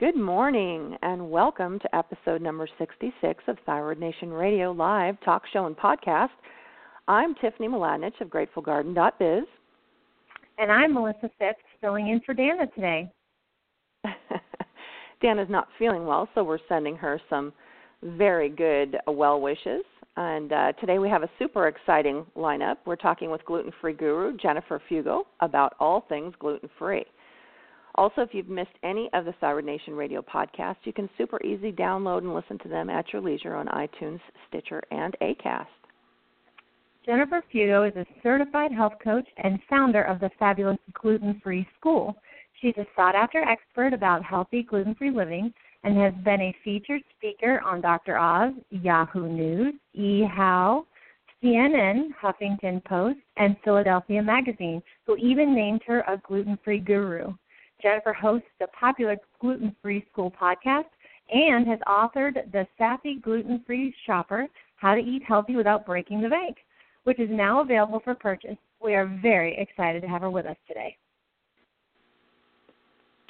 Good morning and welcome to episode number 66 of Thyroid Nation Radio Live talk show and podcast. I'm Tiffany Mladinich of GratefulGarden.biz. And I'm Melissa Phipps filling in for Danna today. Danna's not feeling well, so we're sending her some very good well wishes. And uh, today we have a super exciting lineup. We're talking with gluten free guru Jennifer Fugo about all things gluten free. Also, if you've missed any of the Thyroid Nation radio podcasts, you can super easy download and listen to them at your leisure on iTunes, Stitcher, and Acast. Jennifer Fugo is a certified health coach and founder of the fabulous Gluten Free School. She's a sought after expert about healthy gluten free living and has been a featured speaker on Dr. Oz, Yahoo News, eHow, CNN, Huffington Post, and Philadelphia Magazine, who even named her a gluten free guru. Jennifer hosts the popular Gluten Free School podcast and has authored The Savvy Gluten Free Shopper How to Eat Healthy Without Breaking the Bank, which is now available for purchase. We are very excited to have her with us today.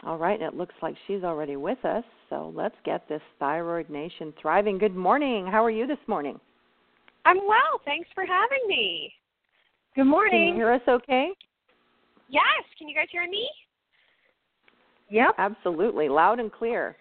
All right, and it looks like she's already with us. So let's get this Thyroid Nation thriving. Good morning. How are you this morning? I'm well. Thanks for having me. Good morning. Can you hear us okay? Yes. Can you guys hear me? Yep. Absolutely. Loud and clear.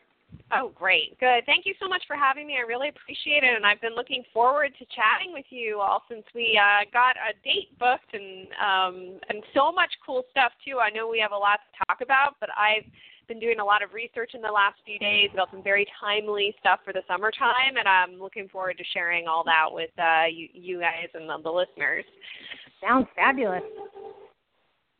Oh, great. Good. Thank you so much for having me. I really appreciate it. And I've been looking forward to chatting with you all since we uh, got a date booked and um, and so much cool stuff too. I know we have a lot to talk about, but I've been doing a lot of research in the last few days about some very timely stuff for the summertime, and I'm looking forward to sharing all that with uh, you, you guys and the, the listeners. Sounds fabulous.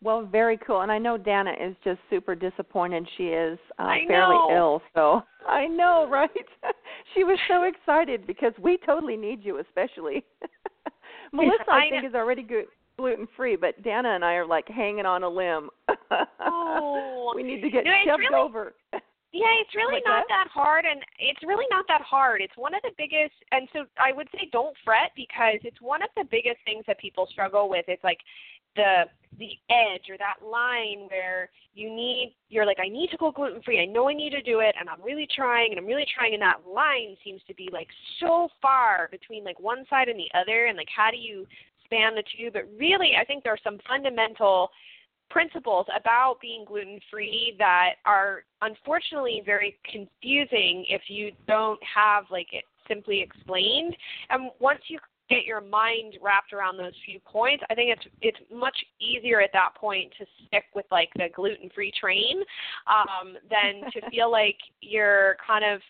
Well, very cool. And I know Danna is just super disappointed. She is uh, fairly ill. So I know, right? she was so excited because we totally need you, especially. Melissa, I, I think, know. is already good gluten free, but Danna and I are like hanging on a limb. Oh. we need to get No, shoved really- over. Yeah, it's really Like not that? that hard, and it's really not that hard. It's one of the biggest, and so I would say don't fret because it's one of the biggest things that people struggle with. It's like the the edge or that line where you need you're like I need to go gluten free. I know I need to do it, and I'm really trying, and I'm really trying, and that line seems to be like so far between like one side and the other, and like how do you span the two? But really, I think there are some fundamental principles about being gluten free that are unfortunately very confusing if you don't have like it simply explained and once you get your mind wrapped around those few points. I think it's it's much easier at that point to stick with like the gluten free train um than to feel like you're kind of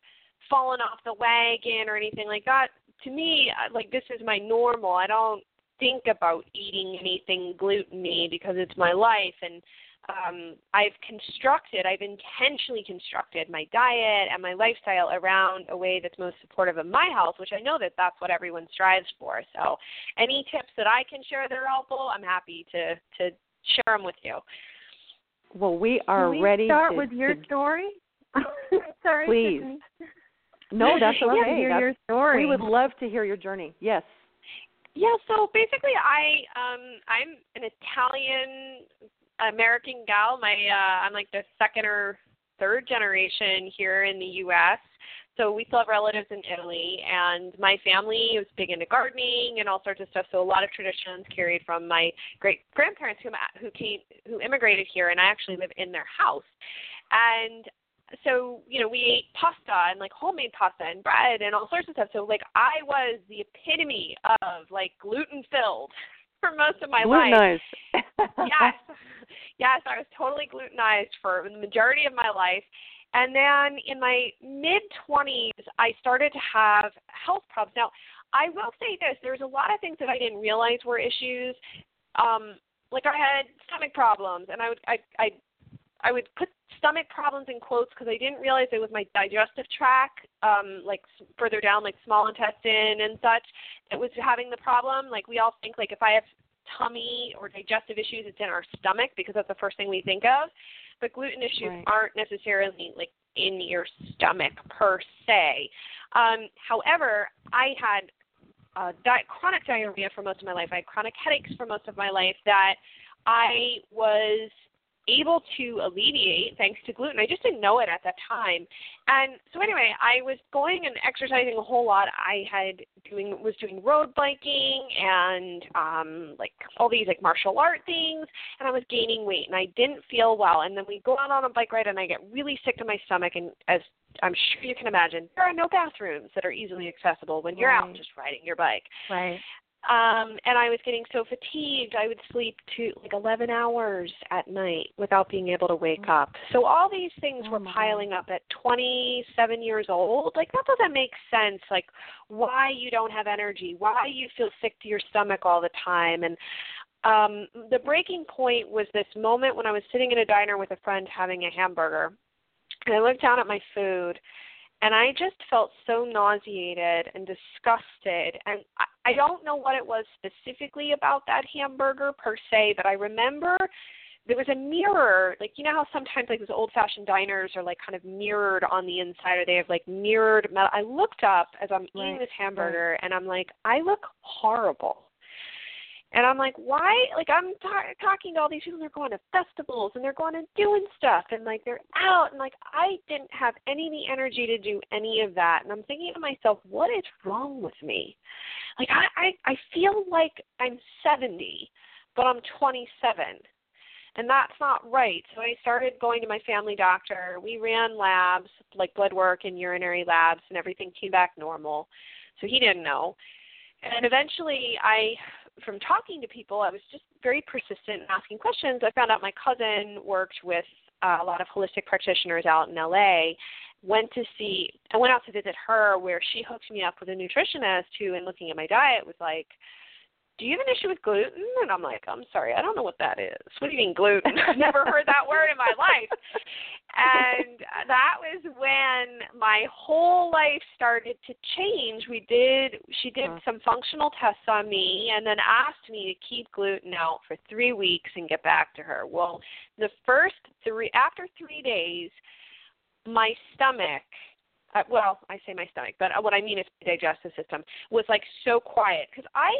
falling off the wagon or anything like that. To me like this is my normal. I don't think about eating anything gluten-y because it's my life and um I've constructed I've intentionally constructed my diet and my lifestyle around a way that's most supportive of my health which I know that that's what everyone strives for so any tips that I can share that are helpful I'm happy to to share them with you Well, we are ready. Can we ready start to, with your to- story? Sorry, Please. No, that's I'd love to hear That's- your story. We would love to hear your journey. Yes. Yeah, so basically I um I'm an Italian American gal. My uh I'm like the second or third generation here in the US. So we still have relatives in Italy and my family was big into gardening and all sorts of stuff. So a lot of traditions carried from my great grandparents who who came who immigrated here and I actually live in their house. And so you know we ate pasta and like homemade pasta and bread and all sorts of stuff so like i was the epitome of like gluten filled for most of my life. Glutenized. yes. Yes i was totally glutenized for the majority of my life. And then in my mid 20s i started to have health problems. Now i will say this there's a lot of things that i didn't realize were issues. Um like I had stomach problems, and I would I I I would put stomach problems in quotes because I didn't realize it was my digestive tract, um, like further down, like small intestine and such, that was having the problem. Like we all think like if I have tummy or digestive issues, it's in our stomach because that's the first thing we think of. But gluten issues Right. aren't necessarily like in your stomach per se. Um, however, I had uh, di- chronic diarrhea for most of my life. I had chronic headaches for most of my life that I was able to alleviate thanks to gluten. I just didn't know it at that time. And so anyway, I was going and exercising a whole lot. I had doing was doing road biking and um like all these like martial art things and I was gaining weight and I didn't feel well. And then we go out on a bike ride and I get really sick to my stomach and as I'm sure you can imagine, there are no bathrooms that are easily accessible when you're out just riding your bike Right. Um and i was getting so fatigued i would sleep to like 11 hours at night without being able to wake up. So all these things Oh were piling up at 27 years old. Like that doesn't make sense like why you don't have energy why you feel sick to your stomach all the time. And um the breaking point was this moment when i was sitting in a diner with a friend having a hamburger and i looked down at my food and I just felt so nauseated and disgusted. And I, I don't know what it was specifically about that hamburger per se, but I remember there was a mirror. Like you know how sometimes like those old-fashioned diners are like kind of mirrored on the inside, or they have like mirrored metal. I looked up as I'm eating Right, this hamburger, and I'm like, I look horrible. And I'm like, why? Like, I'm ta- talking to all these people. They're going to festivals and they're going and doing stuff, and like they're out, and like I didn't have any of the energy to do any of that. And I'm thinking to myself, what is wrong with me? Like, I I, I feel like I'm 70, but I'm 27, and that's not right. So I started going to my family doctor. We ran labs, like blood work and urinary labs, and everything came back normal. So he didn't know. And eventually, I from talking to people, I was just very persistent in asking questions. I found out my cousin worked with uh, a lot of holistic practitioners out in LA. Went to see, I went out to visit her, where she hooked me up with a nutritionist who, in looking at my diet, was like, "Do you have an issue with gluten?" And I'm like, "I'm sorry, I don't know what that is. What do you mean gluten? I've never heard that word in my life." and that was when my whole life started to change. We did she did some functional tests on me and then asked me to keep gluten out for 3 weeks and get back to her. Well, the first 3 after 3 days my stomach uh, well, I say my stomach, but what I mean is digestive system was like so quiet because I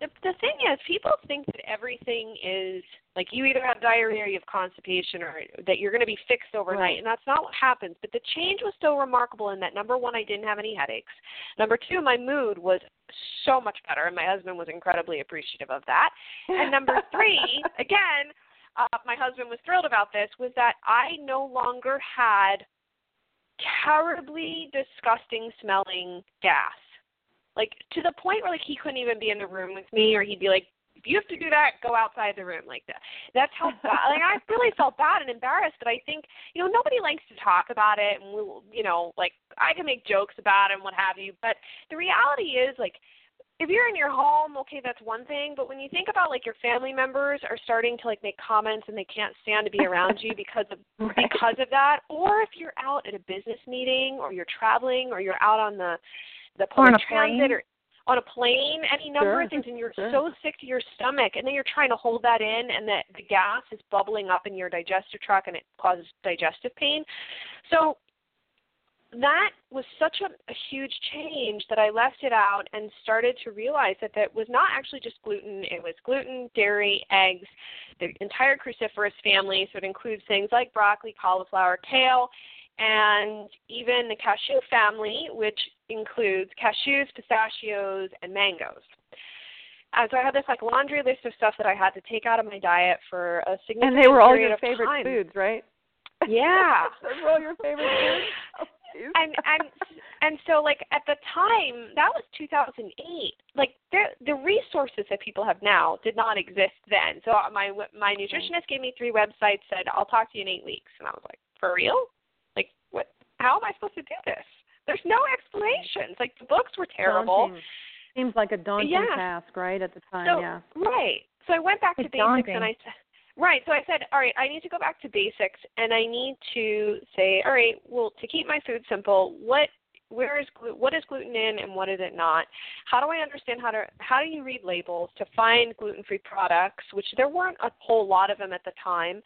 the the thing is people think that everything is like you either have diarrhea or you have constipation or that you're going to be fixed overnight Right. and that's not what happens. But the change was so remarkable in that number one i didn't have any headaches. Number two my mood was so much better and my husband was incredibly appreciative of that. And number three again uh, my husband was thrilled about this was that i no longer had terribly disgusting smelling gas like to the point where like he couldn't even be in the room with me or he'd be like if you have to do that go outside the room like that that's how bad like i really felt bad and embarrassed but i think you know nobody likes to talk about it and we'll you know like i can make jokes about it and what have you but the reality is like if you're in your home, okay, that's one thing. But when you think about like your family members are starting to like make comments and they can't stand to be around you because of Right. because of that, or if you're out at a business meeting or you're traveling or you're out on the the Or on public a transit plane. or on a plane, any number Sure, of things, and you're sure. so sick to your stomach, and then you're trying to hold that in, and that the gas is bubbling up in your digestive tract, and it causes digestive pain. So that was such a, a huge change that I left it out and started to realize that that was not actually just gluten. It was gluten, dairy, eggs, the entire cruciferous family. So it includes things like broccoli, cauliflower, kale, and even the cashew family, which includes cashews, pistachios, and mangoes. And so I had this like laundry list of stuff that I had to take out of my diet for a significant And they were all your favorite time. foods, right? Yeah. Those were all your favorite foods. Oh, and and and so like at the time that was 2008 like the the resources that people have now did not exist then so uh, my my mm-hmm. nutritionist gave me three websites said i'll talk to you in eight weeks and i was like for real like what how am i supposed to do this there's no explanations like the books were terrible Daunting. Seems like a daunting Yeah. task, right? At the time, so yeah. right So I went back It's to basics daunting. and I said, right. So I said, all right, I need to go back to basics and I need to say, all right, well, to keep my food simple, what where is glu- what is gluten in and what is it not? How do I understand how to how do you read labels to find gluten-free products, which there weren't a whole lot of them at the time.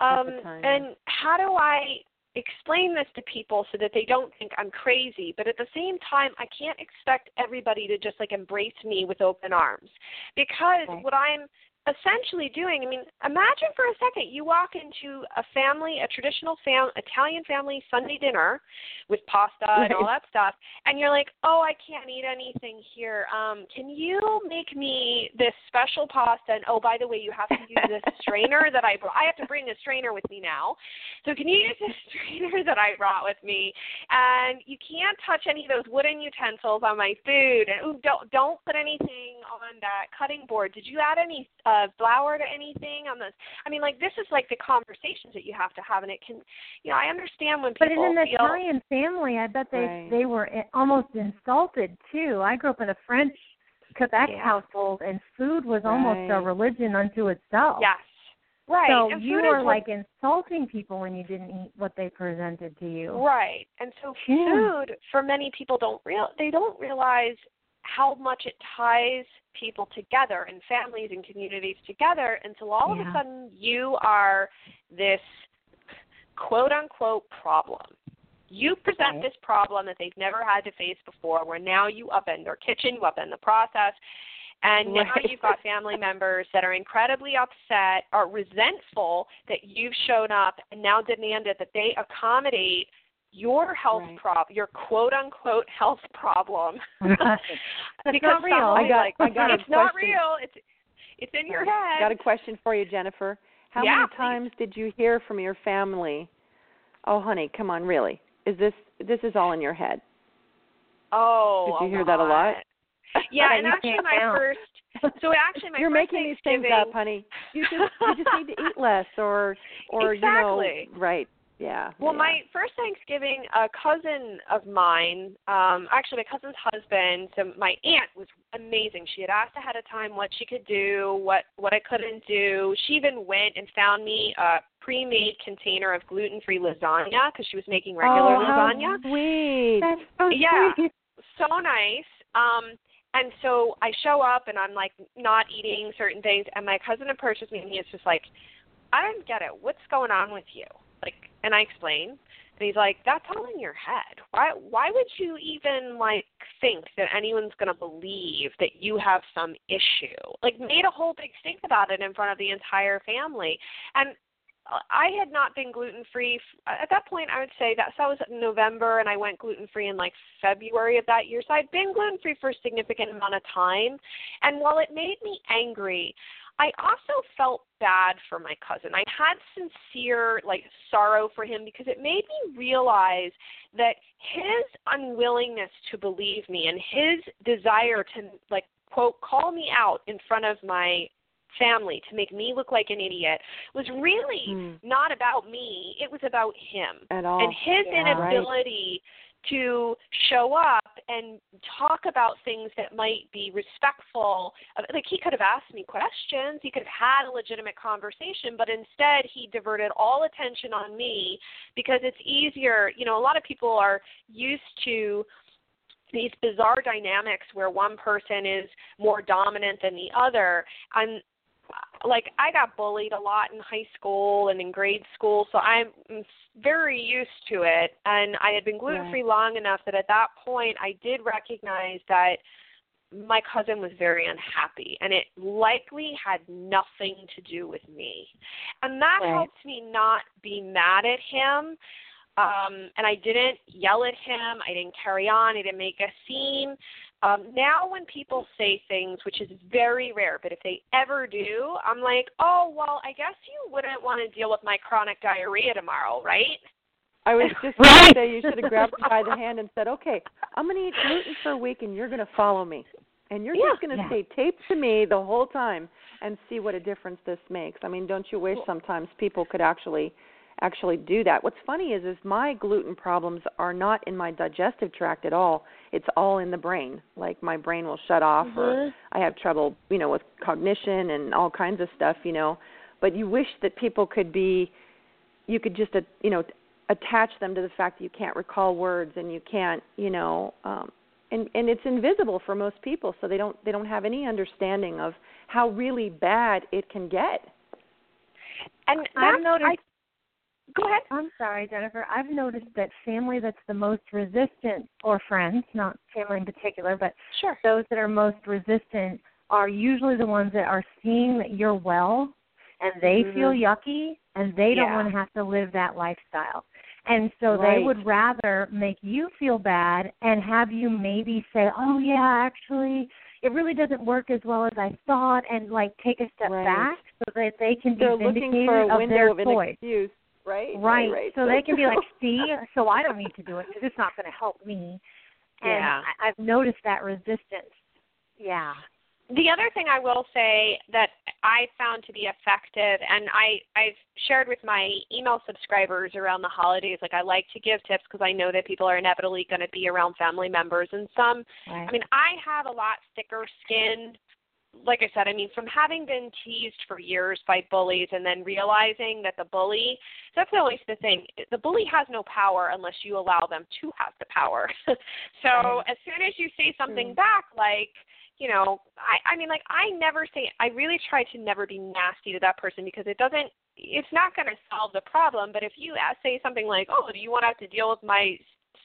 At Um, the time, and how do I explain this to people so that they don't think I'm crazy, but at the same time, I can't expect everybody to just like embrace me with open arms because Right. what I'm essentially doing, I mean, imagine for a second you walk into a family, a traditional fam- Italian family Sunday dinner with pasta and all that stuff, and you're like, "Oh, I can't eat anything here. Um, can you make me this special pasta? And oh, by the way, you have to use this strainer that I brought. I have to bring a strainer with me now. So can you use this strainer that I brought with me? And you can't touch any of those wooden utensils on my food. And ooh, don't don't put anything on that cutting board. Did you add any uh, flour to anything on this? I mean, like this is like the conversations that you have to have, and it can, you know, I understand when people. But people in an feel. Italian family, I bet they Right. they were almost insulted too. I grew up in a French Quebec Yeah. household, and food was almost a religion unto itself. Yes. Right. So and you food is were what- like insulting people when you didn't eat what they presented to you. Right. And so Yeah. food for many people don't real they don't realize how much it ties people together and families and communities together until all of a sudden you are this quote unquote problem. You present Right. this problem that they've never had to face before where now you upend their kitchen, you upend the process, and now you've got family members that are incredibly upset or resentful that you've shown up and now demanded that they accommodate your health Right. problem, your quote unquote health problem. Because not real. I got- like, I got it's not question. real. It's it's in your head. Got a question for you, Jennifer. How Yeah, many please. times did you hear from your family? Oh, honey, come on, really? Is this this is all in your head? oh, Did you hear that a lot? Yeah, and actually my count. first so actually my You're making these things up, honey. You just you just need to eat less, or or Exactly. you know, right? Yeah. Well, yeah. my first Thanksgiving, a cousin of mine, um, actually my cousin's husband, so my aunt was amazing. She had asked ahead of time what she could do, what what I couldn't do. She even went and found me a pre-made container of gluten-free lasagna because she was making regular oh, how lasagna. Sweet. That's so Yeah. sweet. so nice. Um, and so I show up and I'm like not eating certain things, and my cousin approaches me and he is just like, I don't get it. What's going on with you? Like, and I explain, and he's like, That's all in your head. Why? Why would you even like think that anyone's going to believe that you have some issue? Like, made a whole big stink about it in front of the entire family, and I had not been gluten free at that point. I would say that so that was November, and I went gluten free in like February of that year. So I'd been gluten free for a significant amount of time, and while it made me angry, I also felt bad for my cousin. I had sincere like sorrow for him because it made me realize that his unwillingness to believe me and his desire to like quote call me out in front of my family to make me look like an idiot was really Hmm. not about me. It was about him At all. and his Yeah. inability to show up and talk about things that might be respectful. Like he could have asked me questions, he could have had a legitimate conversation, but instead he diverted all attention on me because it's easier. You know, a lot of people are used to these bizarre dynamics where one person is more dominant than the other and like I got bullied a lot in high school and in grade school, so I'm very used to it. And I had been gluten free long enough that at that point I did recognize that my cousin was very unhappy, and it likely had nothing to do with me. And that Right. helped me not be mad at him. Um, and I didn't yell at him. I didn't carry on. I didn't make a scene. Um, now, when people say things, which is very rare, but if they ever do, I'm like, oh, well, I guess you wouldn't want to deal with my chronic diarrhea tomorrow, right? I was just going to say you should have grabbed him by the hand and said, "Okay, I'm going to eat gluten for a week, and you're going to follow me, and you're just going to Yeah. stay taped to me the whole time, and see what a difference this makes." I mean, don't you wish sometimes people could actually actually do that. What's funny is is my gluten problems are not in my digestive tract at all. It's all in the brain. Like my brain will shut off mm-hmm. or I have trouble, you know, with cognition and all kinds of stuff, you know. But you wish that people could be you could just uh, you know attach them to the fact that you can't recall words and you can't, you know, um and and it's invisible for most people so they don't they don't have any understanding of how really bad it can get and I've noticed. I, go ahead. I'm sorry, Jennifer. I've noticed that family that's the most resistant, or friends, not family in particular, but sure. those that are most resistant are usually the ones that are seeing that you're well and they mm-hmm. feel yucky and they don't want to have to live that lifestyle. And so right. they would rather make you feel bad and have you maybe say, "Oh yeah, actually, it really doesn't work as well as I thought," and like take a step right. back so that they can be They're vindicated looking for a of window their of an excuse, right? Right. right. So they can be like, "See, so I don't need to do it because it's not going to help me." And Yeah. I, I've noticed that resistance. Yeah. the other thing I will say that I found to be effective, and I I've shared with my email subscribers around the holidays. Like I like to give tips because I know that people are inevitably going to be around family members, and some. Right. I mean, I have a lot thicker skin. Like I said, I mean, from having been teased for years by bullies and then realizing that the bully, that's always the thing. The bully has no power unless you allow them to have the power. so Right. as soon as you say something Mm. back, like, you know, I I mean like I never say I really try to never be nasty to that person because it doesn't it's not going to solve the problem, but if you ask, say something like, "Oh, do you want to have to deal with my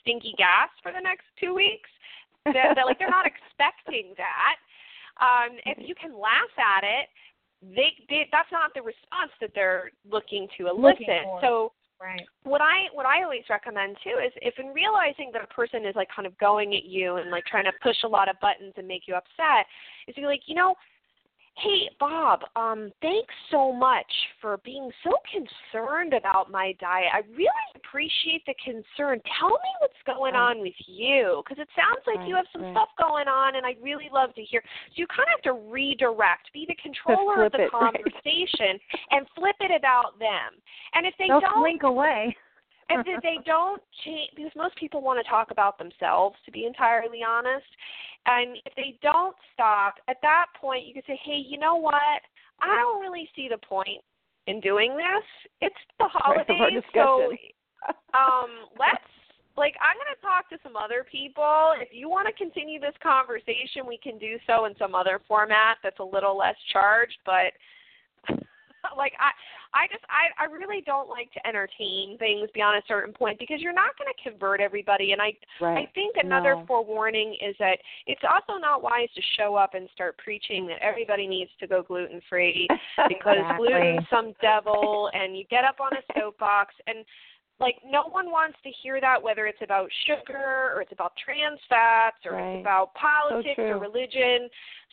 stinky gas for the next 2 weeks?" they're, they're like they're not expecting that. Um if you can laugh at it, they, they that's not the response that they're looking to elicit. Looking. So Right. what I what I always recommend too is if in realizing that a person is like kind of going at you and like trying to push a lot of buttons and make you upset, is to be like, you know, hey Bob, um, thanks so much for being so concerned about my diet. I really appreciate the concern. Tell me what's going on with you because it sounds like you have some right. stuff going on, and I'd really love to hear. So you kind of have to redirect, be the controller of the it, right. conversation, and flip it about them. And if they They'll don't slink away. If they- they don't change because most people want to talk about themselves to be entirely honest. And if they don't stop at that point you can say hey you know what? I don't really see the point in doing this. It's the Right, holidays so um let's like i'm going to talk to some other people. If you want to continue this conversation we can do so in some other format that's a little less charged but like i i just i i really don't like to entertain things beyond a certain point because you're not going to convert everybody and i right. I think another No. forewarning is that it's also not wise to show up and start preaching that everybody needs to go gluten free because Exactly. gluten's some devil and you get up on a soapbox and like no one wants to hear that whether it's about sugar or it's about trans fats or Right. it's about politics or religion.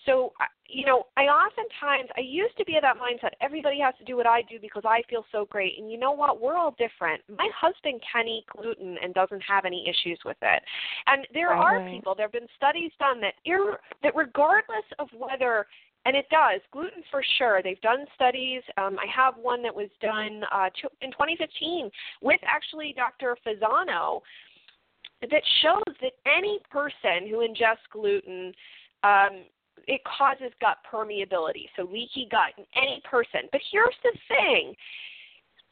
So I- you know i oftentimes i used to be of that mindset everybody has to do what i do because i feel so great. And you know what? We're all different. My husband can eat gluten and doesn't have any issues with it. And there Right, are people there have been studies done that ir- that regardless of whether and it does gluten for sure they've done studies um, i have one that was done uh, to, in 2015 with actually dr fasano that shows that any person who ingests gluten um, it causes gut permeability, so leaky gut in any person. But here's the thing: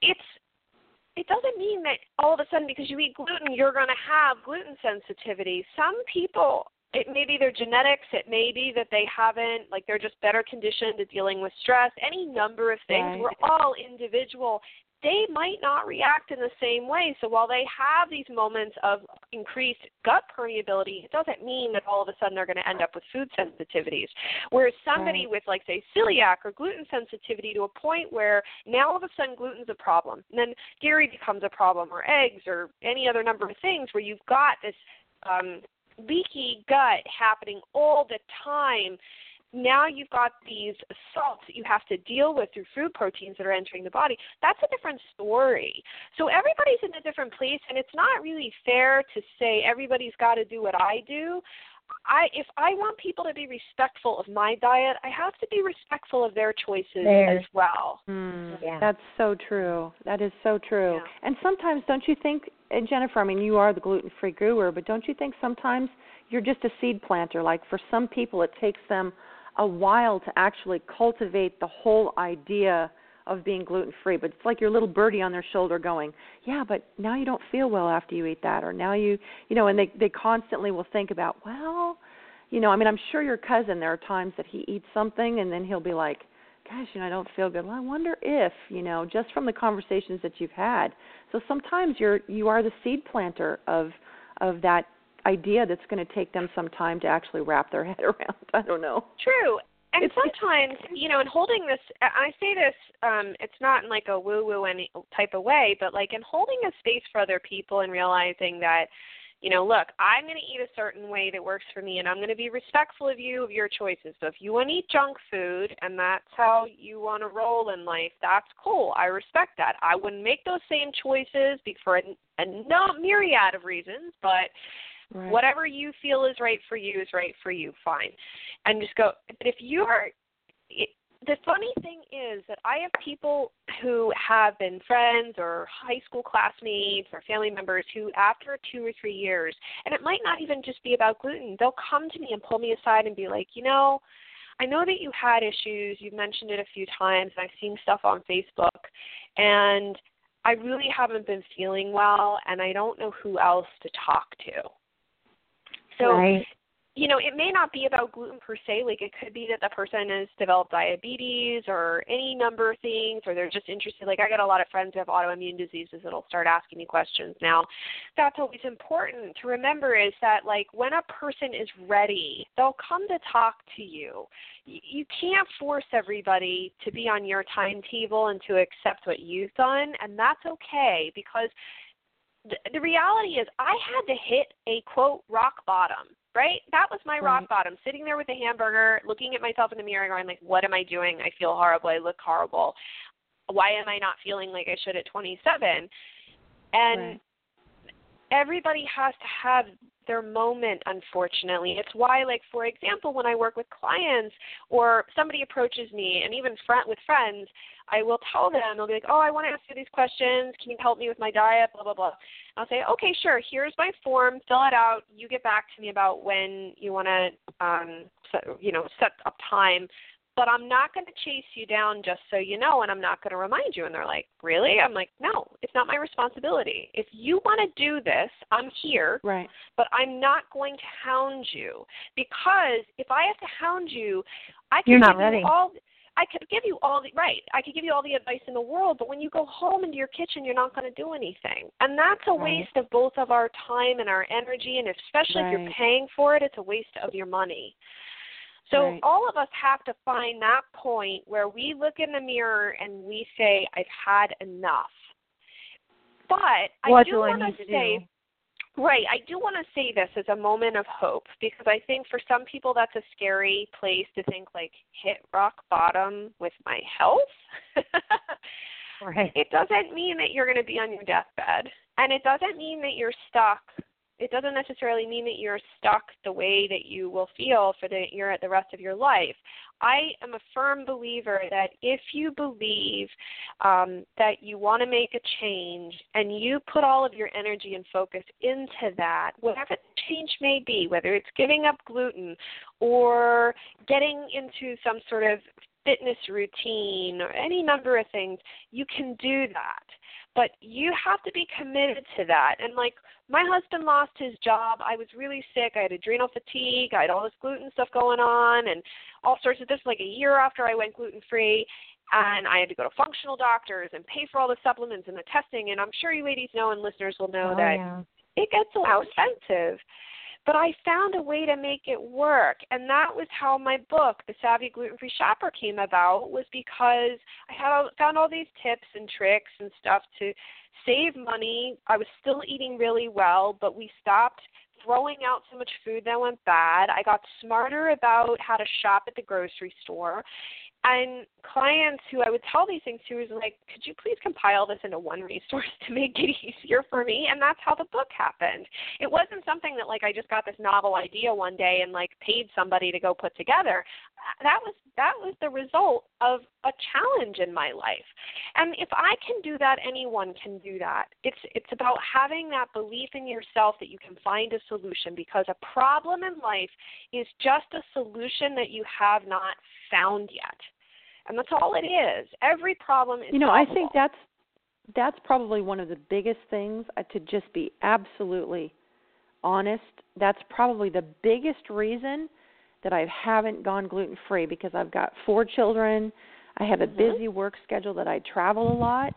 it's it doesn't mean that all of a sudden because you eat gluten you're going to have gluten sensitivity. Some people it may be their genetics, it may be that they haven't like they're just better conditioned to dealing with stress, any number of things. Right. We're all individual. They might not react in the same way. So while they have these moments of increased gut permeability, it doesn't mean that all of a sudden they're going to end up with food sensitivities. Whereas somebody Right. with, like, say, celiac or gluten sensitivity to a point where now all of a sudden gluten's a problem, and then dairy becomes a problem, or eggs, or any other number of things where you've got this um, leaky gut happening all the time. Now you've got these salts that you have to deal with through food proteins that are entering the body. That's a different story. So everybody's in a different place, and it's not really fair to say everybody's got to do what I do. I if I want people to be respectful of my diet, I have to be respectful of their choices Theirs. as well. Mm, Yeah. That's so true. That is so true. Yeah. And sometimes, don't you think, and Jennifer? I mean, you are the gluten-free guru, but don't you think sometimes you're just a seed planter? Like for some people, it takes them a while to actually cultivate the whole idea of being gluten-free. But it's like your little birdie on their shoulder going, "Yeah, but now you don't feel well after you eat that," or now you, you know, and they they constantly will think about, well, you know, I mean, I'm sure your cousin. There are times that he eats something and then he'll be like gosh, you know, I don't feel good. Well, I wonder if, you know, just from the conversations that you've had. So sometimes you're you are the seed planter of of that idea that's going to take them some time to actually wrap their head around. I don't know. True. And It's- sometimes, you know, in holding this, I say this, um, it's not in like a woo woo any type of way, but like in holding a space for other people and realizing that, you know, look, I'm going to eat a certain way that works for me, and I'm going to be respectful of you, of your choices. So if you want to eat junk food and that's how you want to roll in life, that's cool. I respect that. I wouldn't make those same choices be- for a, a no, myriad of reasons, but Right. whatever you feel is right for you is right for you fine and just go but if you are it, the funny thing is that i have people who have been friends or high school classmates or family members who after two or three years and it might not even just be about gluten they'll come to me and pull me aside and be like you know I know that you had issues. You've mentioned it a few times, and I've seen stuff on Facebook. And I really haven't been feeling well, and I don't know who else to talk to. So, right. you know, it may not be about gluten per se. Like, it could be that the person has developed diabetes or any number of things, or they're just interested. Like, I got a lot of friends who have autoimmune diseases that'll start asking me questions now. That's always important to remember is that, like, when a person is ready, they'll come to talk to you. You can't force everybody to be on your timetable and to accept what you've done, and that's okay because the, the reality is I had to hit a quote rock bottom, right? That was my rock bottom. Sitting there with a hamburger, looking at myself in the mirror, going like, "What am I doing? I feel horrible. I look horrible. Why am I not feeling like I should at 27?" And Right. Everybody has to have their moment unfortunately. It's why like for example when i work with clients or somebody approaches me and even friend with friends i will tell them they'll be like oh i want to ask you these questions. Can you help me with my diet? Blah blah blah. I'll say okay sure. Here's my form. Fill it out. You get back to me about when you want to um set, you know set up time but I'm not going to chase you down just so you know, and I'm not going to remind you. And they're like, really? I'm like, no, it's not my responsibility. If you want to do this, I'm here, Right. but I'm not going to hound you because if I have to hound you, I can You're not give ready. you all. I could give you all the right. I could give you all the advice in the world, but when you go home into your kitchen, you're not going to do anything, and that's a Right. waste of both of our time and our energy. And especially if you're paying for it, it's a waste of your money. So Right. all of us have to find that point where we look in the mirror and we say, "I've had enough." But I What do do I want to say, do? right? I do want to say this as a moment of hope because I think for some people that's a scary place to think like hit rock bottom with my health. Right. it doesn't mean that you're going to be on your deathbed and it doesn't mean that you're stuck it doesn't necessarily mean that you're stuck the way that you will feel for the at the rest of your life i am a firm believer that if you believe um, that you want to make a change and you put all of your energy and focus into that whatever the change may be whether it's giving up gluten or getting into some sort of fitness routine or any number of things, you can do that. But you have to be committed to that. And like my husband lost his job. I was really sick. I had adrenal fatigue. I had all this gluten stuff going on and all sorts of this like a year after I went gluten free. And I had to go to functional doctors and pay for all the supplements and the testing. And I'm sure you ladies know and listeners will know oh, that yeah. it gets a little expensive. But I found a way to make it work, and that was how my book, The Savvy Gluten Free Shopper, came about. Was because I had found all these tips and tricks and stuff to save money. I was still eating really well, but we stopped throwing out so much food that went bad. I got smarter about how to shop at the grocery store. And clients who I would tell these things to was like, could you please compile this into one resource to make it easier for me? And that's how the book happened. It wasn't something that like I just got this novel idea one day and like paid somebody to go put together. That was that was the result of a challenge in my life. And if I can do that, anyone can do that. It's it's about having that belief in yourself that you can find a solution because a problem in life is just a solution that you have not found yet. And that's all it is. Every problem is You know. I think that's that's probably one of the biggest things uh, to just be absolutely honest. That's probably the biggest reason that I haven't gone gluten free because I've got four children. I have a Mhm. busy work schedule that I travel a lot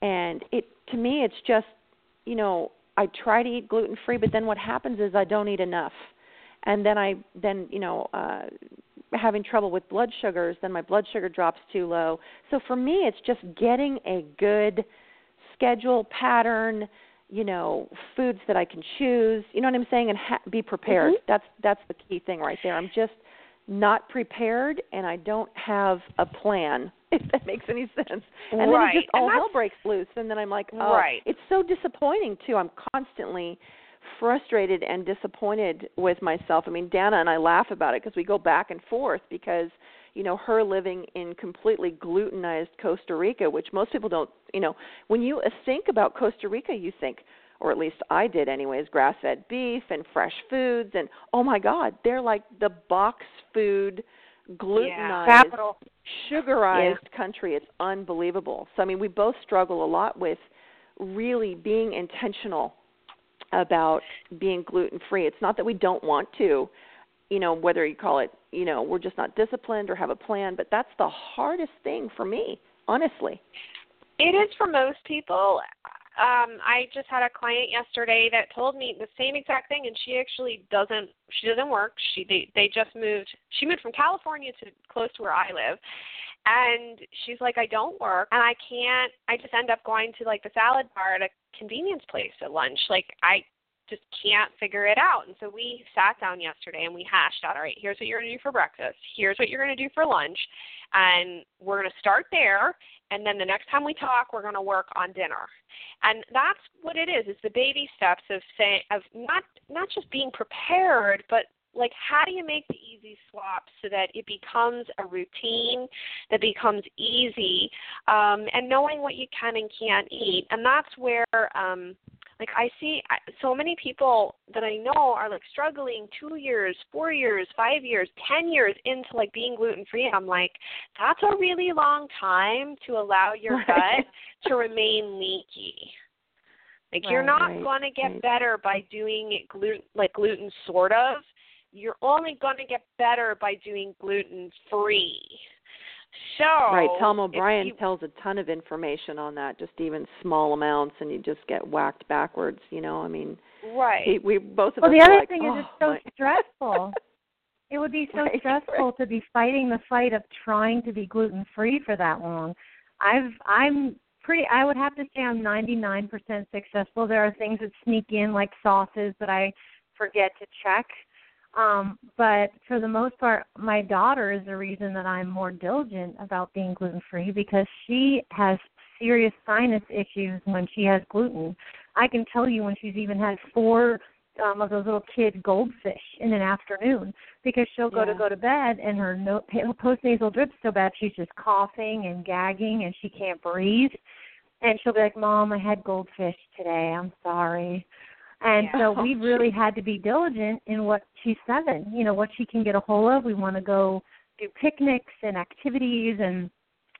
and it to me it's just you know, I try to eat gluten free but then what happens is I don't eat enough. And then I then, you know, uh having trouble with blood sugars, then my blood sugar drops too low. So for me, it's just getting a good schedule pattern, you know, foods that I can choose. You know what I'm saying, and ha- be prepared. Mhm. That's that's the key thing right there. I'm just not prepared, and I don't have a plan. If that makes any sense. And Right. then it just all hell breaks loose, and then I'm like, oh, Right. it's so disappointing too. I'm constantly frustrated and disappointed with myself. I mean, Danna and I laugh about it because we go back and forth because you know her living in completely glutenized Costa Rica, which most people don't. You know, when you think about Costa Rica, you think, or at least I did, anyways, grass-fed beef and fresh foods, and oh my God, they're like the box food, glutenized, Capital. sugarized country. It's unbelievable. So I mean, we both struggle a lot with really being intentional about being gluten free. It's not that we don't want to, you know, whether you call it, you know, we're just not disciplined or have a plan, but that's the hardest thing for me, honestly. It is for most people. Um, I just had a client yesterday that told me the same exact thing, and she actually doesn't. She doesn't work. She they they just moved. She moved from California to close to where I live, and she's like, I don't work, and I can't. I just end up going to like the salad bar at a convenience place at lunch. Like I just can't figure it out. And so we sat down yesterday and we hashed out, all right, here's what you're going to do for breakfast. Here's what you're going to do for lunch. And we're going to start there. And then the next time we talk, we're going to work on dinner. And that's what it is. It's the baby steps of saying, of not, not just being prepared, but like how do you make the easy swaps so that it becomes a routine that becomes easy um, and knowing what you can and can't eat and that's where um, like I see so many people that I know are like struggling two years, four years, five years, ten years into like being gluten free. And I'm like, that's a really long time to allow your gut to remain leaky. Like you're not right, going to get right. better by doing it gluten like gluten sort of. You're only going to get better by doing gluten free. So right. Tom O'Bryan you- tells a ton of information on that, just even small amounts, and you just get whacked backwards. You know, I mean, right. he, we both of Well, us Well, the were other like, thing is oh, it's so my- stressful. It would be so Right, stressful right. to be fighting the fight of trying to be gluten free for that long. I've I'm pretty I would have to say I'm 99% successful. There are things that sneak in like sauces that I forget to check. Um, but for the most part, my daughter is the reason that I'm more diligent about being gluten free because she has serious sinus issues when she has gluten. I can tell you when she's even had four um, of those little kid goldfish in an afternoon because she'll go to go to bed and her no, postnasal drip's so bad she's just coughing and gagging and she can't breathe. And she'll be like, "Mom, I had goldfish today. I'm sorry." And Yeah. so we really had to be diligent in what she's seven, you know, what she can get a hold of. We want to go do picnics and activities and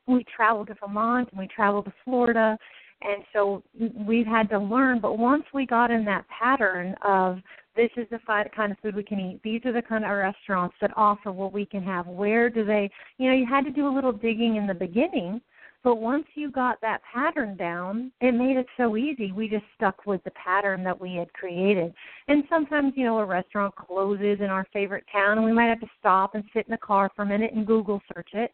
we travel to Vermont and we travel to Florida and so we've had to learn but once we got in that pattern of this is the kind of food we can eat these are the kind of restaurants that offer what we can have where do they you know you had to do a little digging in the beginning but once you got that pattern down it made it so easy we just stuck with the pattern that we had created and sometimes you know a restaurant closes in our favorite town and we might have to stop and sit in the car for a minute and google search it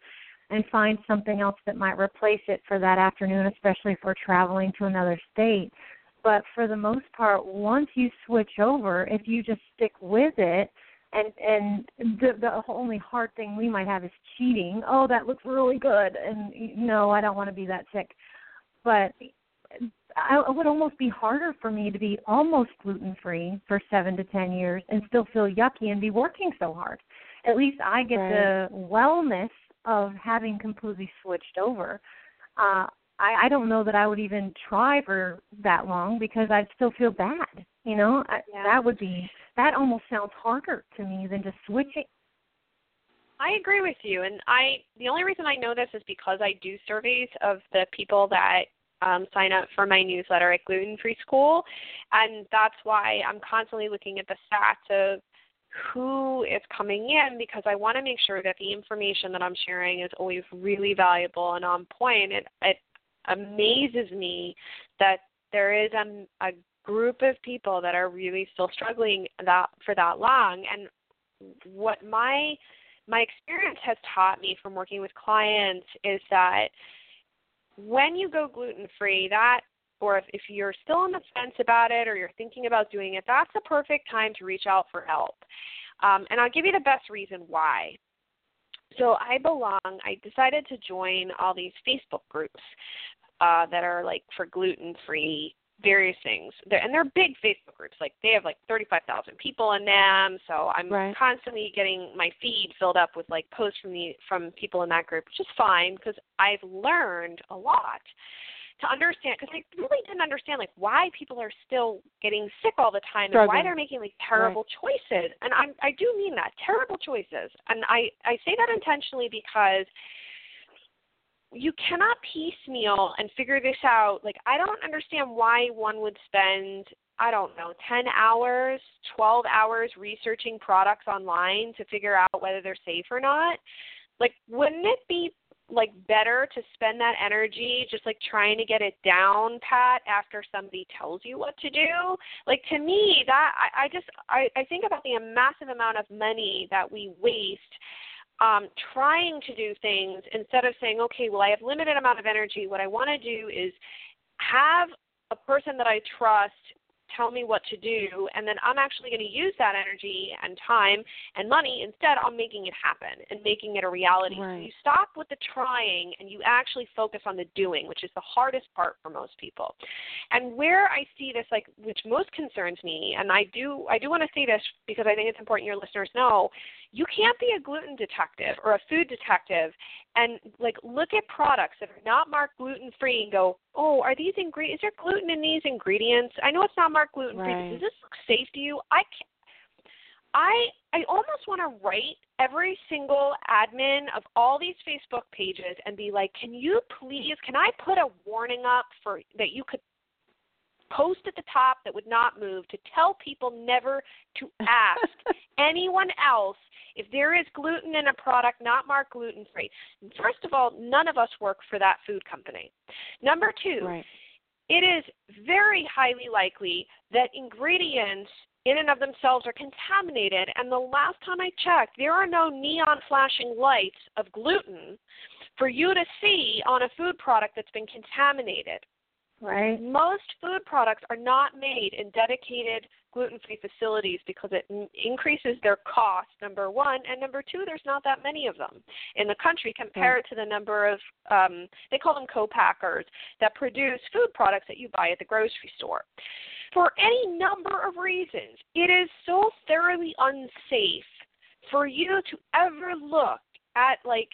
and find something else that might replace it for that afternoon, especially if we're traveling to another state. But for the most part, once you switch over, if you just stick with it and and the the only hard thing we might have is cheating. Oh, that looks really good, and no, I don't want to be that sick. But I, it would almost be harder for me to be almost gluten free for seven to ten years and still feel yucky and be working so hard. At least I get Right. the wellness of having completely switched over. Uh, I, I don't know that I would even try for that long because I'd still feel bad. You know, I, Yeah. that would be that almost sounds harder to me than just switching. I agree with you, and I the only reason I know this is because I do surveys of the people that um, sign up for my newsletter at Gluten Free School, and that's why I'm constantly looking at the stats of who is coming in because I want to make sure that the information that I'm sharing is always really valuable and on point. It it amazes me that there is a, a group of people that are really still struggling that for that long, and what my my experience has taught me from working with clients is that when you go gluten free, that or if, if you're still on the fence about it or you're thinking about doing it, that's a perfect time to reach out for help. Um, and I'll give you the best reason why. So I belong, I decided to join all these Facebook groups uh, that are like for gluten free various things. They're, and they're big Facebook groups. Like they have like 35,000 people in them. So I'm Right. constantly getting my feed filled up with like posts from the from people in that group, which is fine because I've learned a lot to understand because I really didn't understand like why people are still getting sick all the time and why they're making like terrible choices. And I I do mean that terrible choices. And I I say that intentionally because you cannot piecemeal and figure this out. Like I don't understand why one would spend I don't know, 10 hours, 12 hours researching products online to figure out whether they're safe or not. Like wouldn't it be like better to spend that energy just like trying to get it down pat after somebody tells you what to do like to me that i, I just I, I think about the massive amount of money that we waste um, trying to do things instead of saying, okay, well, I have limited amount of energy. What I want to do is have a person that I trust tell me what to do, and then I'm actually going to use that energy and time and money instead on making it happen and making it a reality. So you stop with the trying and you actually focus on the doing, which is the hardest part for most people. And where I see this, like, which most concerns me, and I do, I do want to say this because I think it's important your listeners know, you can't be a gluten detective or a food detective and like look at products that are not marked gluten free and go, oh, are these ingredients? Is there gluten in these ingredients? I know it's not marked gluten free. Right. Does this look safe to you? I can't. I I almost want to write every single admin of all these Facebook pages and be like, can you please, can I put a warning up for that you could post at the top that would not move to tell people never to ask anyone else if there is gluten in a product not marked gluten free. First of all, none of us work for that food company. Number two, Right. it is very highly likely that ingredients in and of themselves are contaminated. And the last time I checked, there are no neon flashing lights of gluten for you to see on a food product that's been contaminated. Right. Most food products are not made in dedicated gluten free facilities because it increases their cost, number one. And number two, there's not that many of them in the country compared to the number of, um, they call them co packers, that produce food products that you buy at the grocery store. For any number of reasons, it is so thoroughly unsafe for you to ever look at like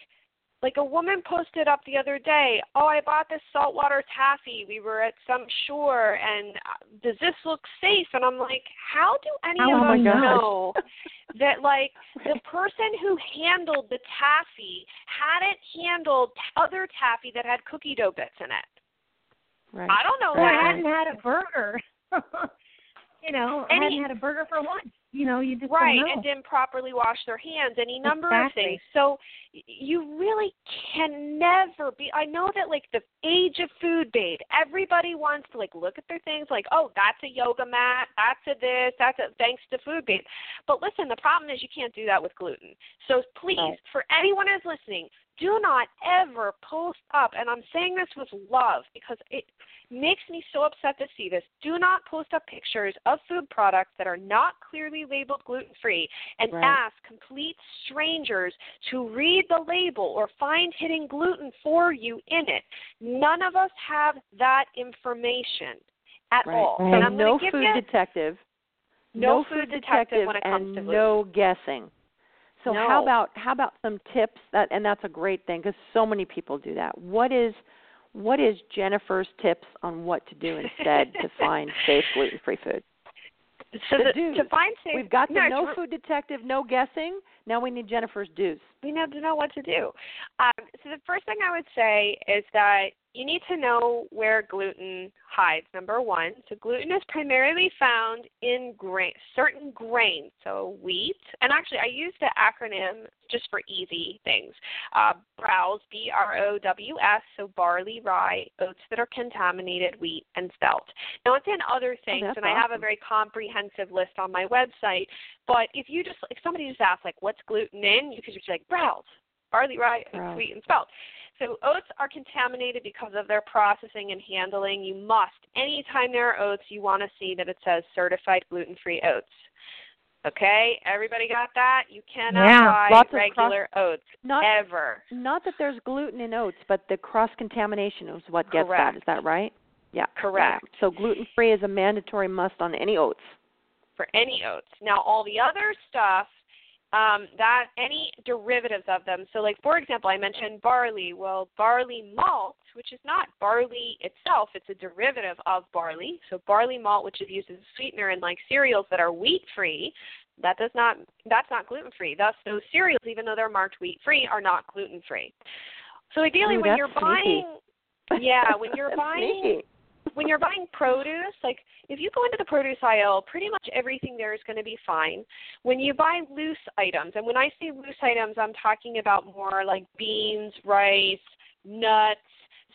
like a woman posted up the other day, "Oh, I bought this saltwater taffy. We were at some shore, and uh, does this look safe?" And I'm like, "How do any Oh of us gosh. know that like the person who handled the taffy hadn't handled other taffy that had cookie dough bits in it?" Right. I don't know Or that. hadn't had a burger. you know, I hadn't had a burger for lunch. You know, you just right and didn't properly wash their hands any number of things. So you really can never be i know that like the age of food babe everybody wants to like look at their things like oh that's a yoga mat that's a this that's a thanks to food babe. But listen the problem is you can't do that with gluten. So please Right. for anyone who's listening do not ever post up, and I'm saying this with love because it makes me so upset to see this. Do not post up pictures of food products that are not clearly labeled gluten free and Right. ask complete strangers to read the label or find hidden gluten for you in it. None of us have that information at Right. all. And I'm no give food you detective. no food detective when it comes and to gluten. no guessing. So No. how about how about some tips that and that's a great thing because so many people do that. What is what is Jennifer's tips on what to do instead to find safe gluten-free food? so the the- to find safe, We've got the no, no food detective, no guessing. Now we need Jennifer's do's. we need to know what to do. Um, so the first thing I would say is that you need to know where gluten hides. Number one, so gluten is primarily found in grain, certain grains, so wheat. And actually, I use the acronym just for easy things. Uh, browse, B-R-O-W-S, so barley, rye, oats that are contaminated, wheat, and spelt. Now it's in other things, Oh, and I have a very comprehensive list on my website. But if you just if somebody just asks like what's gluten in, you could just be like browse, barley, rye, wheat, and spelt. So oats are contaminated because of their processing and handling. You must anytime there are oats, you want to see that it says certified gluten-free oats. Okay, everybody got that? You cannot Yeah, buy regular oats Not ever. not that there's gluten in oats, but the cross contamination is what gets that. Correct. Is that right? Yeah. Correct. Yeah. So gluten-free is a mandatory must on any oats. for any oats. Now, all the other stuff, um, that any derivatives of them. So, like for example, I mentioned barley. Well, barley malt, which is not barley itself, it's a derivative of barley. So, barley malt, which is used as a sweetener in like cereals that are wheat-free, that does not that's not gluten-free. Thus, those cereals, even though they're marked wheat-free, are not gluten-free. So, ideally, Ooh, when you're sneaky. buying, yeah, when you're buying sneaky. When you're buying produce, like if you go into the produce aisle, pretty much everything there is going to be fine. When you buy loose items, and when I say loose items, I'm talking about more like beans, rice, nuts,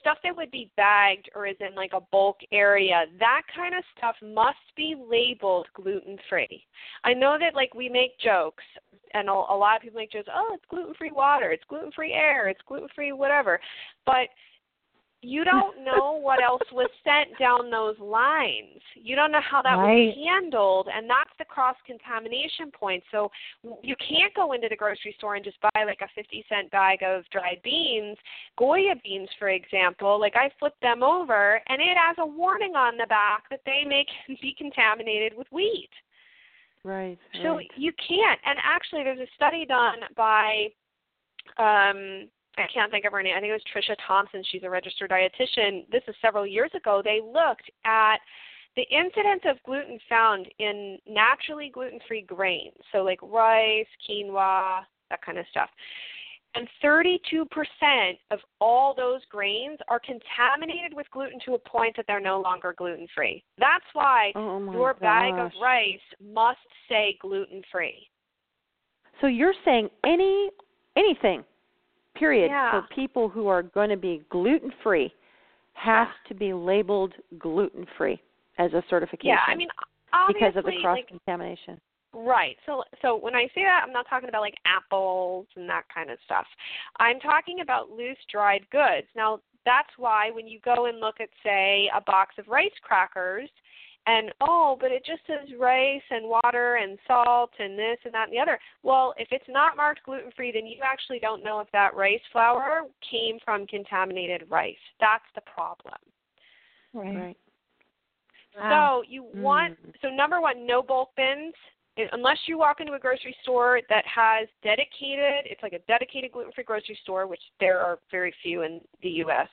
stuff that would be bagged or is in like a bulk area. That kind of stuff must be labeled gluten free. I know that like we make jokes and a, lot of people make jokes, "Oh, it's gluten-free water, it's gluten-free air, it's gluten-free whatever." But you don't know what else was sent down those lines. You don't know how that Right. was handled, and that's the cross contamination point. So you can't go into the grocery store and just buy like a 50 cent bag of dried beans, Goya beans, for example. Like I flipped them over, and it has a warning on the back that they may be contaminated with wheat. Right. So right. you can't. And actually, there's a study done by, um, I can't think of her name. I think it was Tricia Thompson. She's a registered dietitian. This is several years ago. They looked at the incidence of gluten found in naturally gluten-free grains, so like rice, quinoa, that kind of stuff. And 32% of all those grains are contaminated with gluten to a point that they're no longer gluten free. That's why Oh your bag of rice must say gluten free. So you're saying any anything, period, Yeah. for people who are going to be gluten free has to be labeled gluten free as a certification. Yeah, I mean, obviously, because of the cross like, contamination. Right. So so when I say that, I'm not talking about like apples and that kind of stuff. I'm talking about loose dried goods. Now, that's why when you go and look at say a box of rice crackers and oh, but it just says rice and water and salt and this and that and the other. Well, if it's not marked gluten free, then you actually don't know if that rice flour came from contaminated rice. That's the problem. Right. So you want Mm. so number one, no bulk bins. Unless you walk into a grocery store that has dedicated, it's like a dedicated gluten-free grocery store, which there are very few in the U.S.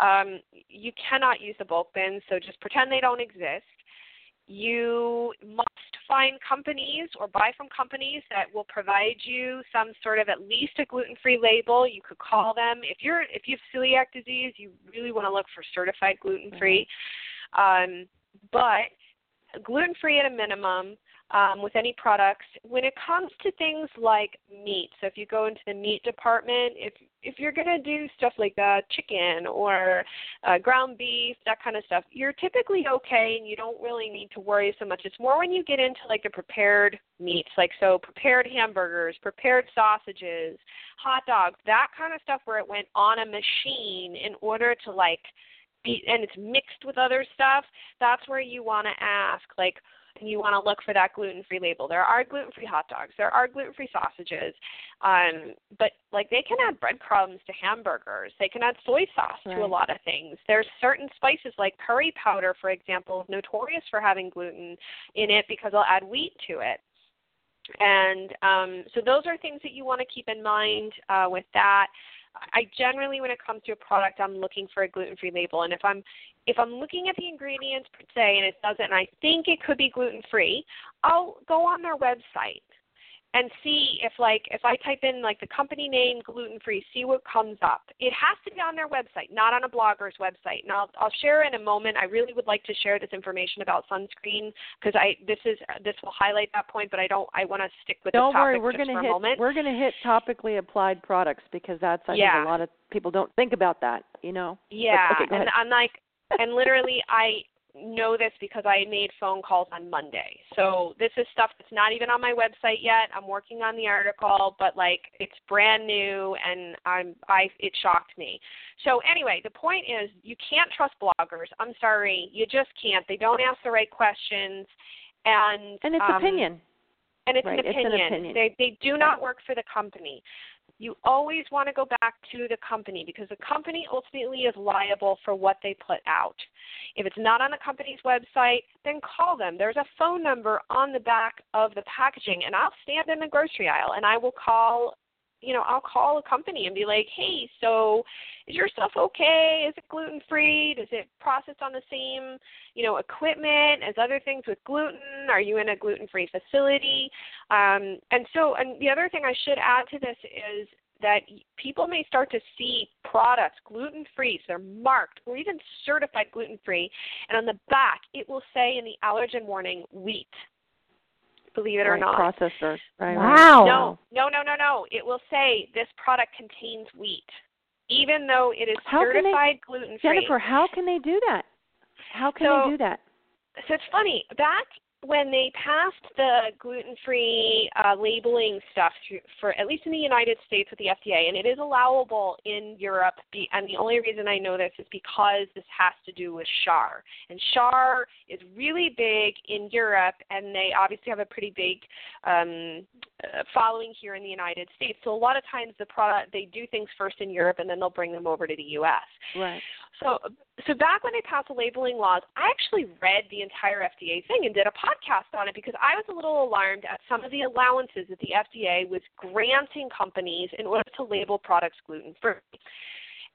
Um, you cannot use the bulk bins, so just pretend they don't exist. You must find companies or buy from companies that will provide you some sort of at least a gluten-free label. You could call them if you're if you have celiac disease, you really want to look for certified gluten-free. Um, but gluten free at a minimum. Um, with any products. When it comes to things like meat, so if you go into the meat department, if if you're going to do stuff like uh, chicken or uh, ground beef, that kind of stuff, you're typically okay and you don't really need to worry so much. It's more when you get into like the prepared meats, like so prepared hamburgers, prepared sausages, hot dogs, that kind of stuff where it went on a machine in order to like be and it's mixed with other stuff. That's where you want to ask like and you want to look for that gluten-free label. There are gluten-free hot dogs. There are gluten-free sausages. Um, but like they can add breadcrumbs to hamburgers. They can add soy sauce right. to a lot of things. There's certain spices like curry powder, for example, is notorious for having gluten in it because they'll add wheat to it. And um, so those are things that you want to keep in mind uh, with that. I generally, when it comes to a product, I'm looking for a gluten-free label, and if I'm if I'm looking at the ingredients per se and it doesn't, and I think it could be gluten-free, I'll go on their website and see if like if I type in like the company name gluten free, see what comes up. It has to be on their website, not on a blogger's website. And I'll I'll share in a moment. I really would like to share this information about sunscreen because I this is this will highlight that point, but I don't I want to stick with don't this topic worry, we're just gonna for hit a moment. we're gonna hit topically applied products because that's I Yeah. think a lot of people don't think about that, you know. Yeah, okay, and. I'm like, and literally, I know this because I made phone calls on Monday. So this is stuff that's not even on my website yet. I'm working on the article, but like it's brand new, and I'm I it shocked me. So anyway, the point is, you can't trust bloggers. I'm sorry, you just can't. They don't ask the right questions, and and it's um, opinion. and it's, Right, an, it's an opinion. opinion. They they do not work for the company. You always want to go back to the company because the company ultimately is liable for what they put out. If it's not on the company's website, then call them. There's a phone number on the back of the packaging, and I'll stand in the grocery aisle and I will call you know, I'll call a company and be like, "Hey, so is your stuff okay? Is it gluten free? Does it process on the same, you know, equipment as other things with gluten? Are you in a gluten free facility?" Um, and so, and the other thing I should add to this is that people may start to see products gluten free, so they're marked or even certified gluten free, and on the back it will say in the allergen warning wheat believe it or right, not. processor. Right, right. Wow. No, no, no, no, no. It will say this product contains wheat, even though it is How certified gluten free. Jennifer, how can they do that? How can So- they do that? so it's funny back when they passed the gluten-free uh, labeling stuff through, for at least in the United States with the FDA, and it is allowable in Europe. Be, and the only reason I know this is because this has to do with Schär, and Schär is really big in Europe, and they obviously have a pretty big um, uh, following here in the United States. So a lot of times the product they do things first in Europe, and then they'll bring them over to the U.S. Right. So, so back when they passed the labeling laws, I actually read the entire FDA thing and did a podcast on it because I was a little alarmed at some of the allowances that the FDA was granting companies in order to label products gluten free.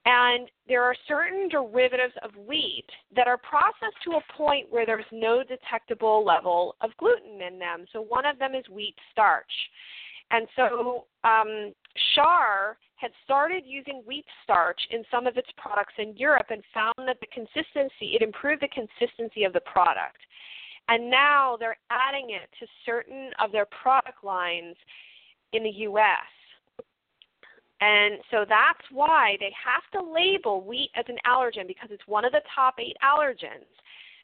And there are certain derivatives of wheat that are processed to a point where there's no detectable level of gluten in them. So one of them is wheat starch. And so um, Schär had started using wheat starch in some of its products in Europe and found that the consistency, it improved the consistency of the product. And now they're adding it to certain of their product lines in the US. And so that's why they have to label wheat as an allergen because it's one of the top eight allergens.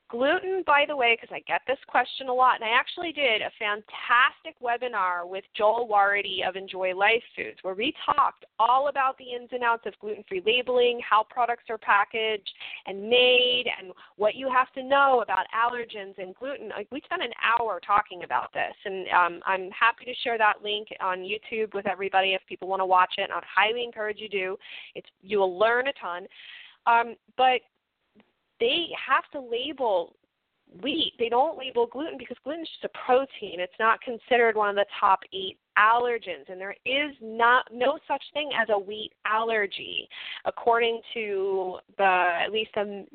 Gluten, by the way, because I get this question a lot, and I actually did a fantastic webinar with Joel Warady of Enjoy Life Foods, where we talked all about the ins and outs of gluten free labeling, how products are packaged and made, and what you have to know about allergens and gluten. We spent an hour talking about this, and um, I'm happy to share that link on YouTube with everybody if people want to watch it. And I'd highly encourage you to. It's you will learn a ton. Um, but they have to label wheat. They don't label gluten because gluten is just a protein. It's not considered one of the top eight allergens, and there is not no such thing as a wheat allergy, according to the at least the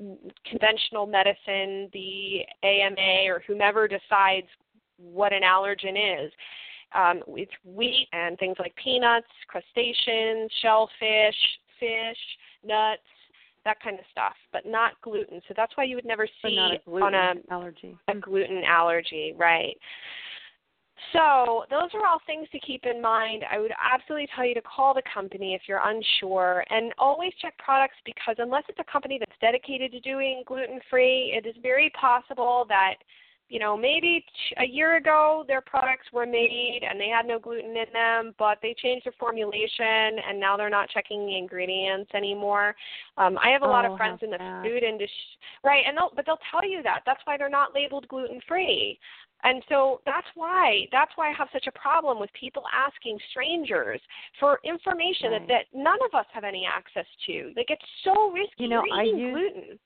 conventional medicine, the AMA, or whomever decides what an allergen is. Um, it's wheat and things like peanuts, crustaceans, shellfish, fish, nuts, that kind of stuff, but not gluten. So that's why you would never see a gluten on a allergy. a gluten allergy, right? So, those are all things to keep in mind. I would absolutely tell you to call the company if you're unsure and always check products because unless it's a company that's dedicated to doing gluten free, it is very possible that you know, maybe a year ago their products were made and they had no gluten in them, but they changed their formulation and now they're not checking the ingredients anymore. Um, I have a lot oh, of friends in the bad. food industry, right? And they'll, but they'll tell you that. That's why they're not labeled gluten free. And so that's why that's why I have such a problem with people asking strangers for information right. that, that none of us have any access to. Like it's so risky. You know, I eating use, gluten.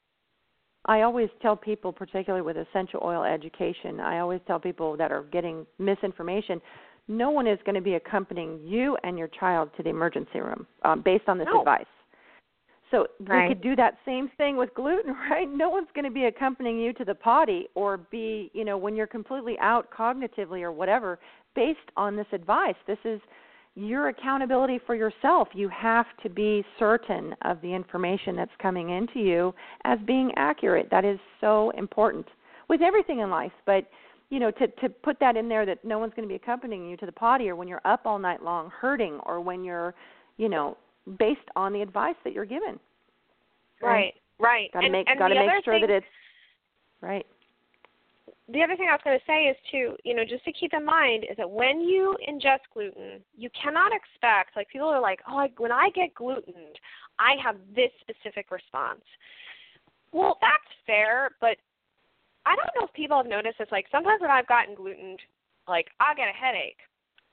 I always tell people, particularly with essential oil education, I always tell people that are getting misinformation, no one is going to be accompanying you and your child to the emergency room um, based on this No. advice. So Right. we could do that same thing with gluten, right? No one's going to be accompanying you to the potty or be, you know, when you're completely out cognitively or whatever based on this advice. This is your accountability for yourself. You have to be certain of the information that's coming into you as being accurate. That is so important with everything in life, but you know, to to put that in there that no one's going to be accompanying you to the potty or when you're up all night long hurting or when you're, you know, based on the advice that you're given. Right, right. Got to make got to make sure thing, that it's right. The other thing I was going to say is to, you know, just to keep in mind is that when you ingest gluten, you cannot expect like people are like, "Oh, I, when I get glutened, I have this specific response." Well, that's fair, but I don't know if people have noticed this like sometimes when I've gotten glutened, like I get a headache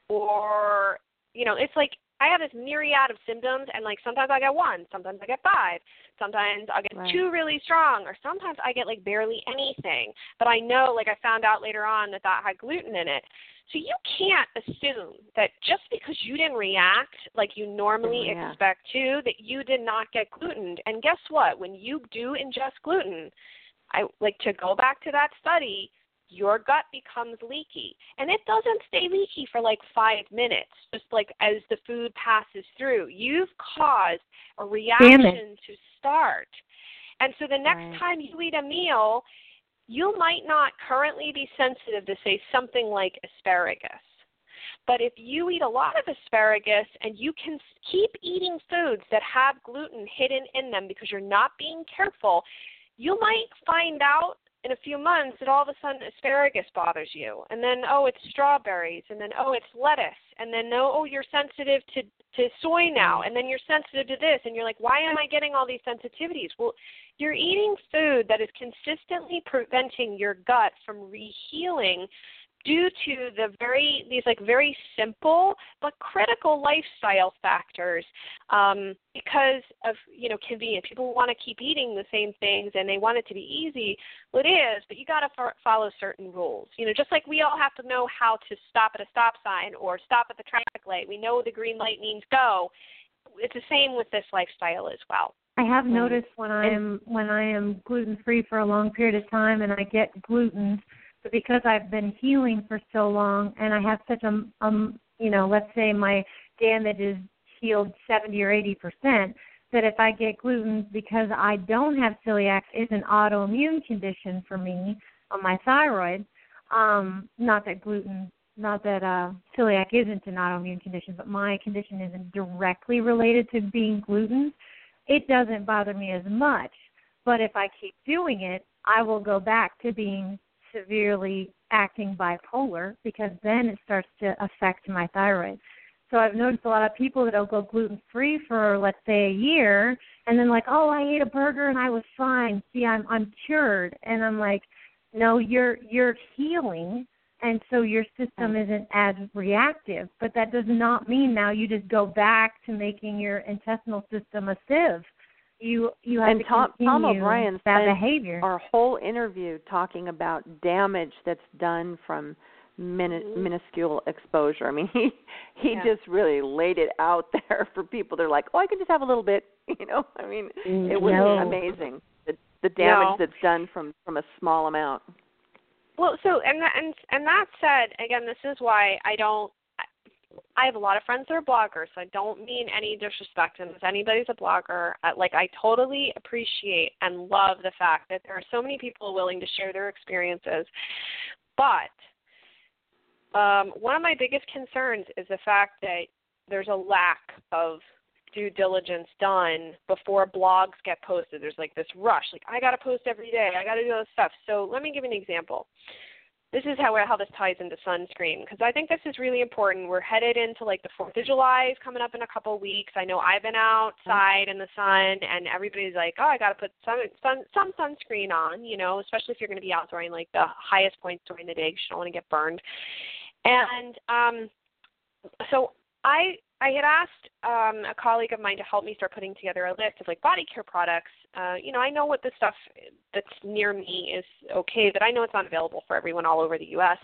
or you know, it's like I have this myriad of symptoms, and like sometimes I get one, sometimes I get five, sometimes I get Right. two really strong, or sometimes I get like barely anything. But I know, like I found out later on that that had gluten in it. So you can't assume that just because you didn't react like you normally mm, Didn't expect to, that you did not get gluten. And guess what? When you do ingest gluten, I like to go back to that study your gut becomes leaky. And it doesn't stay leaky for like five minutes, just like as the food passes through. You've caused a reaction to start. And so the next Right. time you eat a meal, you might not currently be sensitive to, say, something like asparagus. But if you eat a lot of asparagus and you can keep eating foods that have gluten hidden in them because you're not being careful, you might find out in a few months that all of a sudden asparagus bothers you. And then oh it's strawberries and then oh it's lettuce and then no oh you're sensitive to to soy now and then you're sensitive to this and you're like why am I getting all these sensitivities? Well, you're eating food that is consistently preventing your gut from rehealing due to the very these like very simple but critical lifestyle factors um, because of you know convenience. People want to keep eating the same things and they want it to be easy. Well, it is, but you got to f- follow certain rules. You know, just like we all have to know how to stop at a stop sign or stop at the traffic light. We know the green light means go. It's the same with this lifestyle as well. I have noticed when I am when I am gluten free for a long period of time and I get gluten, but because I've been healing for so long and I have such a um you know let's say my damage is healed seventy or eighty percent, that if I get gluten because I don't have celiac is an autoimmune condition for me on my thyroid. Um, not that gluten not that uh celiac isn't an autoimmune condition, but my condition isn't directly related to being gluten it doesn't bother me as much. But if I keep doing it, I will go back to being severely acting bipolar because then it starts to affect my thyroid. So I've noticed a lot of people that'll go gluten free for let's say a year and then like, oh, I ate a burger and I was fine. See, I'm I'm cured, and I'm like, no, you're you're healing, and so your system isn't as reactive. But that does not mean now you just go back to making your intestinal system a sieve. You you have and to Tom, Tom O'Bryan spent behavior. our whole interview talking about damage that's done from min- minuscule exposure. I mean, he he Mm-hmm. Yeah. just really laid it out there for people. They're like, "Oh, I can just have a little bit," you know. I mean, it was No. amazing the the damage No. that's done from from a small amount. Well, so and that, and and that said, again, this is why I don't. I have a lot of friends that are bloggers. So I don't mean any disrespect, and if anybody's a blogger, like I totally appreciate and love the fact that there are so many people willing to share their experiences. But um, one of my biggest concerns is the fact that there's a lack of due diligence done before blogs get posted. There's like this rush, like I got to post every day, I got to do all this stuff. So let me give an example. This is how how this ties into sunscreen because I think this is really important. We're headed into like the Fourth of July is coming up in a couple weeks. I know I've been outside in the sun and everybody's like, oh, I got to put some sun some sunscreen on, you know, especially if you're going to be out during like the highest points during the day. You don't want to get burned. And um, so I I had asked um, a colleague of mine to help me start putting together a list of like body care products. Uh, you know, I know what the stuff that's near me is okay, but I know it's not available for everyone all over the U.S.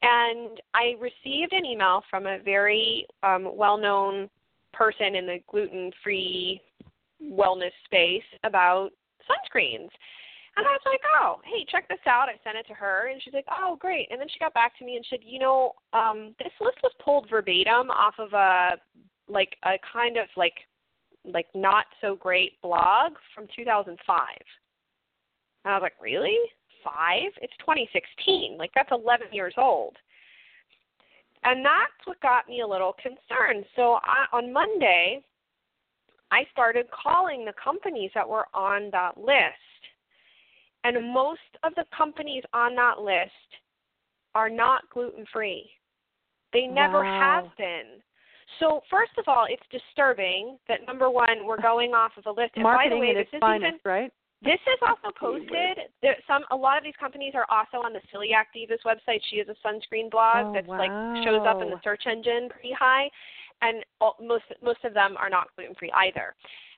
And I received an email from a very um, well-known person in the gluten-free wellness space about sunscreens. And I was like, oh, hey, check this out. I sent it to her, and she's like, oh, great. And then she got back to me and said, you know, um, this list was pulled verbatim off of a like a kind of like like not so great blog from 2005. And I was like, really? Five? It's 2016. Like that's 11 years old. And that's what got me a little concerned. So I, on Monday, I started calling the companies that were on that list and most of the companies on that list are not gluten free. They never wow. have been. So first of all, it's disturbing that number one, we're going off of a list. And Marketing by the way, this is finest, even, right? This is also posted. There, some a lot of these companies are also on the Celiac Divas website. She has a sunscreen blog oh, that's wow. like shows up in the search engine pretty high, and all, most most of them are not gluten free either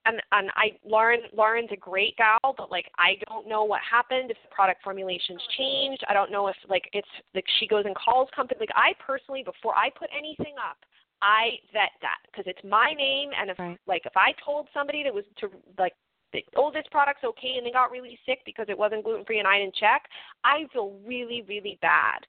and and I Lauren Lauren's a great gal, but like I don't know what happened if the product formulations changed. I don't know if like it's like she goes and calls company. Like I personally, before I put anything up, I vet that because it's my name, and if right. like if I told somebody that was to like oh this product's okay and they got really sick because it wasn't gluten free and I didn't check, I feel really really bad.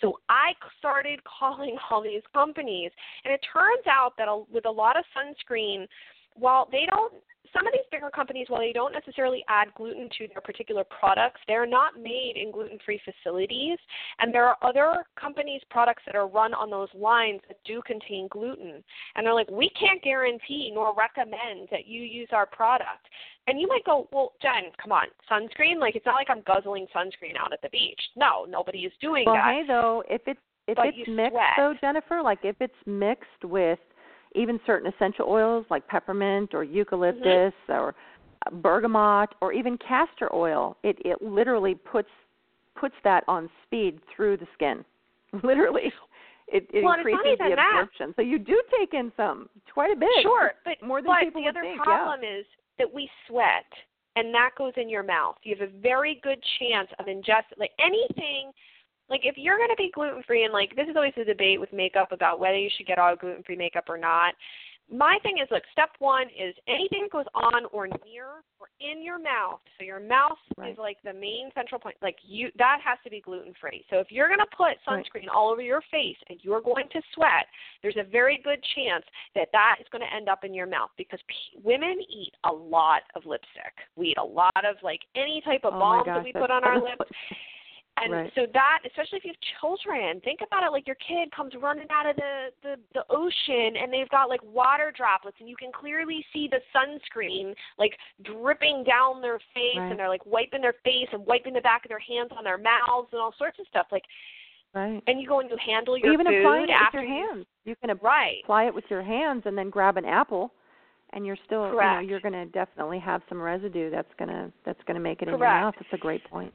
So I started calling all these companies, and it turns out that with a lot of sunscreen while they don't some of these bigger companies, while they don't necessarily add gluten to their particular products, they're not made in gluten free facilities. And there are other companies' products that are run on those lines that do contain gluten. And they're like, we can't guarantee nor recommend that you use our product. And you might go, well, Jen, come on, sunscreen? Like, it's not like I'm guzzling sunscreen out at the beach. No, nobody is doing well, that. Well, hey, though, if it's if but it's mixed, sweat. though, Jennifer, like if it's mixed with even certain essential oils like peppermint or eucalyptus mm-hmm. or bergamot or even castor oil it it literally puts puts that on speed through the skin literally it, it well, increases the absorption that. so you do take in some quite a bit sure but more than but people the other think problem yeah. is that we sweat and that goes in your mouth you have a very good chance of ingesting like anything like if you're going to be gluten free and like this is always a debate with makeup about whether you should get all gluten free makeup or not. My thing is look step one is anything that goes on or near or in your mouth. So your mouth right. is like the main central point. Like you that has to be gluten free so if you're going to put sunscreen right. all over your face and you're going to sweat there's a very good chance that that is going to end up in your mouth because p- women eat a lot of lipstick. We eat a lot of like any type of oh balm gosh, that we put on our lips and right. so that, especially if you have children, think about it like your kid comes running out of the, the the ocean and they've got like water droplets and you can clearly see the sunscreen like dripping down their face right. and they're like wiping their face and wiping the back of their hands on their mouths and all sorts of stuff. Like Right. And you go and you handle your even food applying it after with your you, hands. You can right. apply it with your hands and then grab an apple and you're still Correct. you know, you're going to definitely have some residue that's going to that's going to make it in your mouth. That's a great point.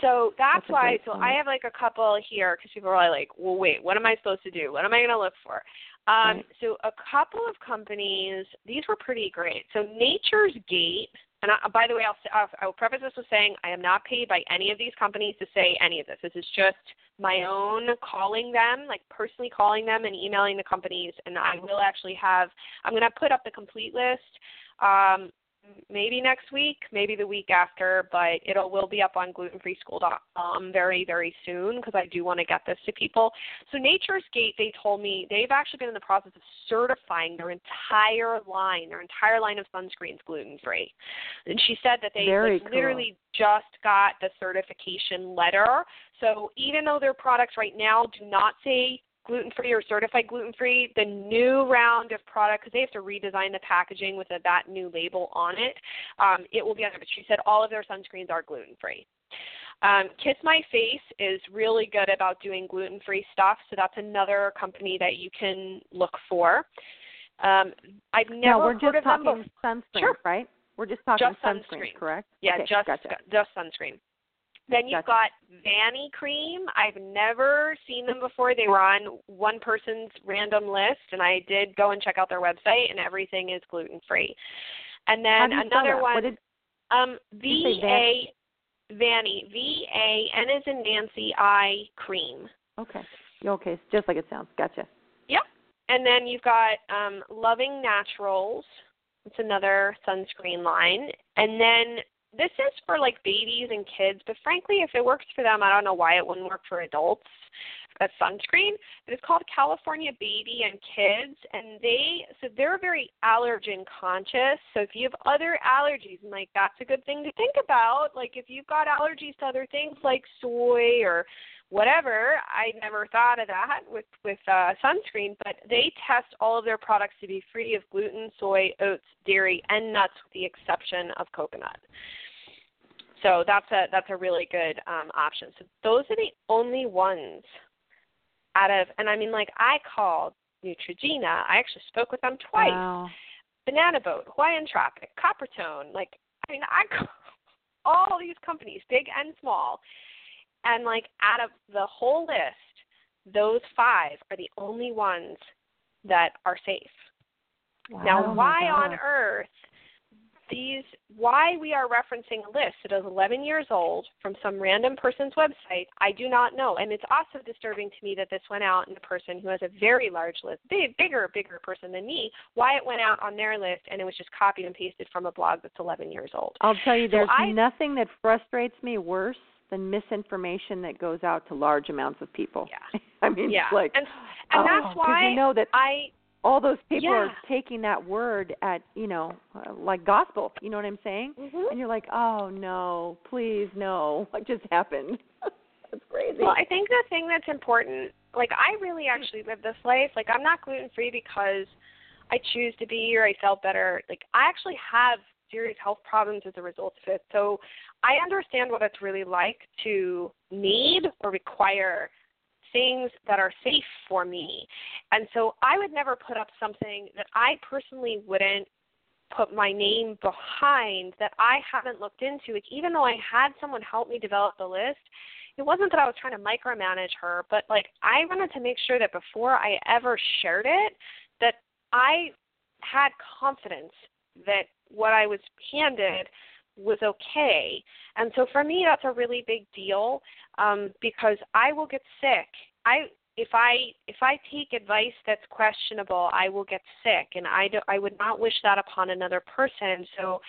So that's, That's why. So. I have like a couple here because people are like, well, wait, what am I supposed to do? What am I going to look for? Um, Right. So a couple of companies, these were pretty great. So Nature's Gate, and I, by the way, I'll, I'll, I'll preface this with saying I am not paid by any of these companies to say any of this. This is just my own calling them, like personally calling them and emailing the companies. And I will actually have, I'm going to put up the complete list. Um, maybe next week, maybe the week after, but it will will be up on glutenfreeschool.com very, very soon because I do want to get this to people. So Nature's Gate, they told me they've actually been in the process of certifying their entire line, their entire line of sunscreens gluten free. And she said that they like, cool. literally just got the certification letter. So even though their products right now do not say gluten free or certified gluten free, the new round of product, because they have to redesign the packaging with a, that new label on it, um, it will be on there. But she said all of their sunscreens are gluten free. Um, Kiss My Face is really good about doing gluten free stuff, so that's another company that you can look for. Um, I've never no, we're heard just of talking them sunscreen, Sure. right? We're just talking Just sunscreen, sunscreen. correct? Yeah, okay, just gotcha. just sunscreen. Then you've Gotcha. got Vanicream. I've never seen them before. They were on one person's random list, and I did go and check out their website, and everything is gluten free. And then do you spell another one, did, um, V A Vanny V A N is in Nancy I Cream. okay. Okay, just like it sounds. Gotcha. Yep. And then you've got um, Loving Naturals. It's another sunscreen line. And then this is for like babies and kids, but frankly, if it works for them, I don't know why it wouldn't work for adults. That sunscreen. It's called California Baby and Kids, and they so they're very allergen conscious. So if you have other allergies, and like that's a good thing to think about. Like if you've got allergies to other things like soy or whatever. I never thought of that with with uh, sunscreen, but they test all of their products to be free of gluten, soy, oats, dairy, and nuts, with the exception of coconut. So that's a that's a really good um, option. So those are the only ones out of, and I mean, like I called Neutrogena. I actually spoke with them twice. Wow. Banana Boat, Hawaiian Tropic, Coppertone. Like I mean, I call all these companies, big and small, and like out of the whole list, those five are the only ones that are safe. Wow. Now, Oh why on earth these why we are referencing a list that is 11 years old from some random person's website, I do not know. And it's also disturbing to me that this went out in a person who has a very large list, big, bigger, bigger person than me, why it went out on their list and it was just copied and pasted from a blog that's 11 years old. I'll tell you, So there's I- nothing that frustrates me worse than misinformation that goes out to large amounts of people. Yeah. I mean, yeah. like, and and oh, that's why you know that I all those people are taking that word at you know uh, like gospel. You know what I'm saying? Mhm. And you're like, oh no, please no, what just happened? That's crazy. Well, I think the thing that's important, like I really actually live this life. Like I'm not gluten free because I choose to be or I felt better. Like I actually have serious health problems as a result of it. So I understand what it's really like to need or require things that are safe for me. And so I would never put up something that I personally wouldn't put my name behind that I haven't looked into. Like even though I had someone help me develop the list, it wasn't that I was trying to micromanage her, but like I wanted to make sure that before I ever shared it, that I had confidence that what I was handed was okay. And so for me, that's a really big deal um, because I will get sick. I if I if I take advice that's questionable, I will get sick, and I do, I would not wish that upon another person. So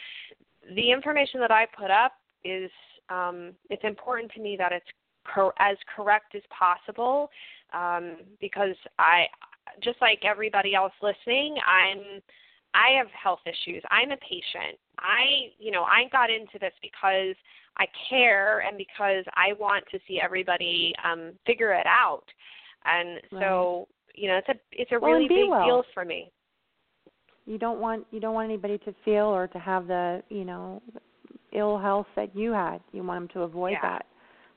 the information that I put up is um, it's important to me that it's cor- as correct as possible um, because I just like everybody else listening, I'm I have health issues. I'm a patient. I, you know, I got into this because I care and because I want to see everybody um figure it out. And so, you know, it's a it's a Well, really big well. deal for me. you don't want you don't want anybody to feel or to have the you know ill health that you had. You want them to avoid Yeah. that.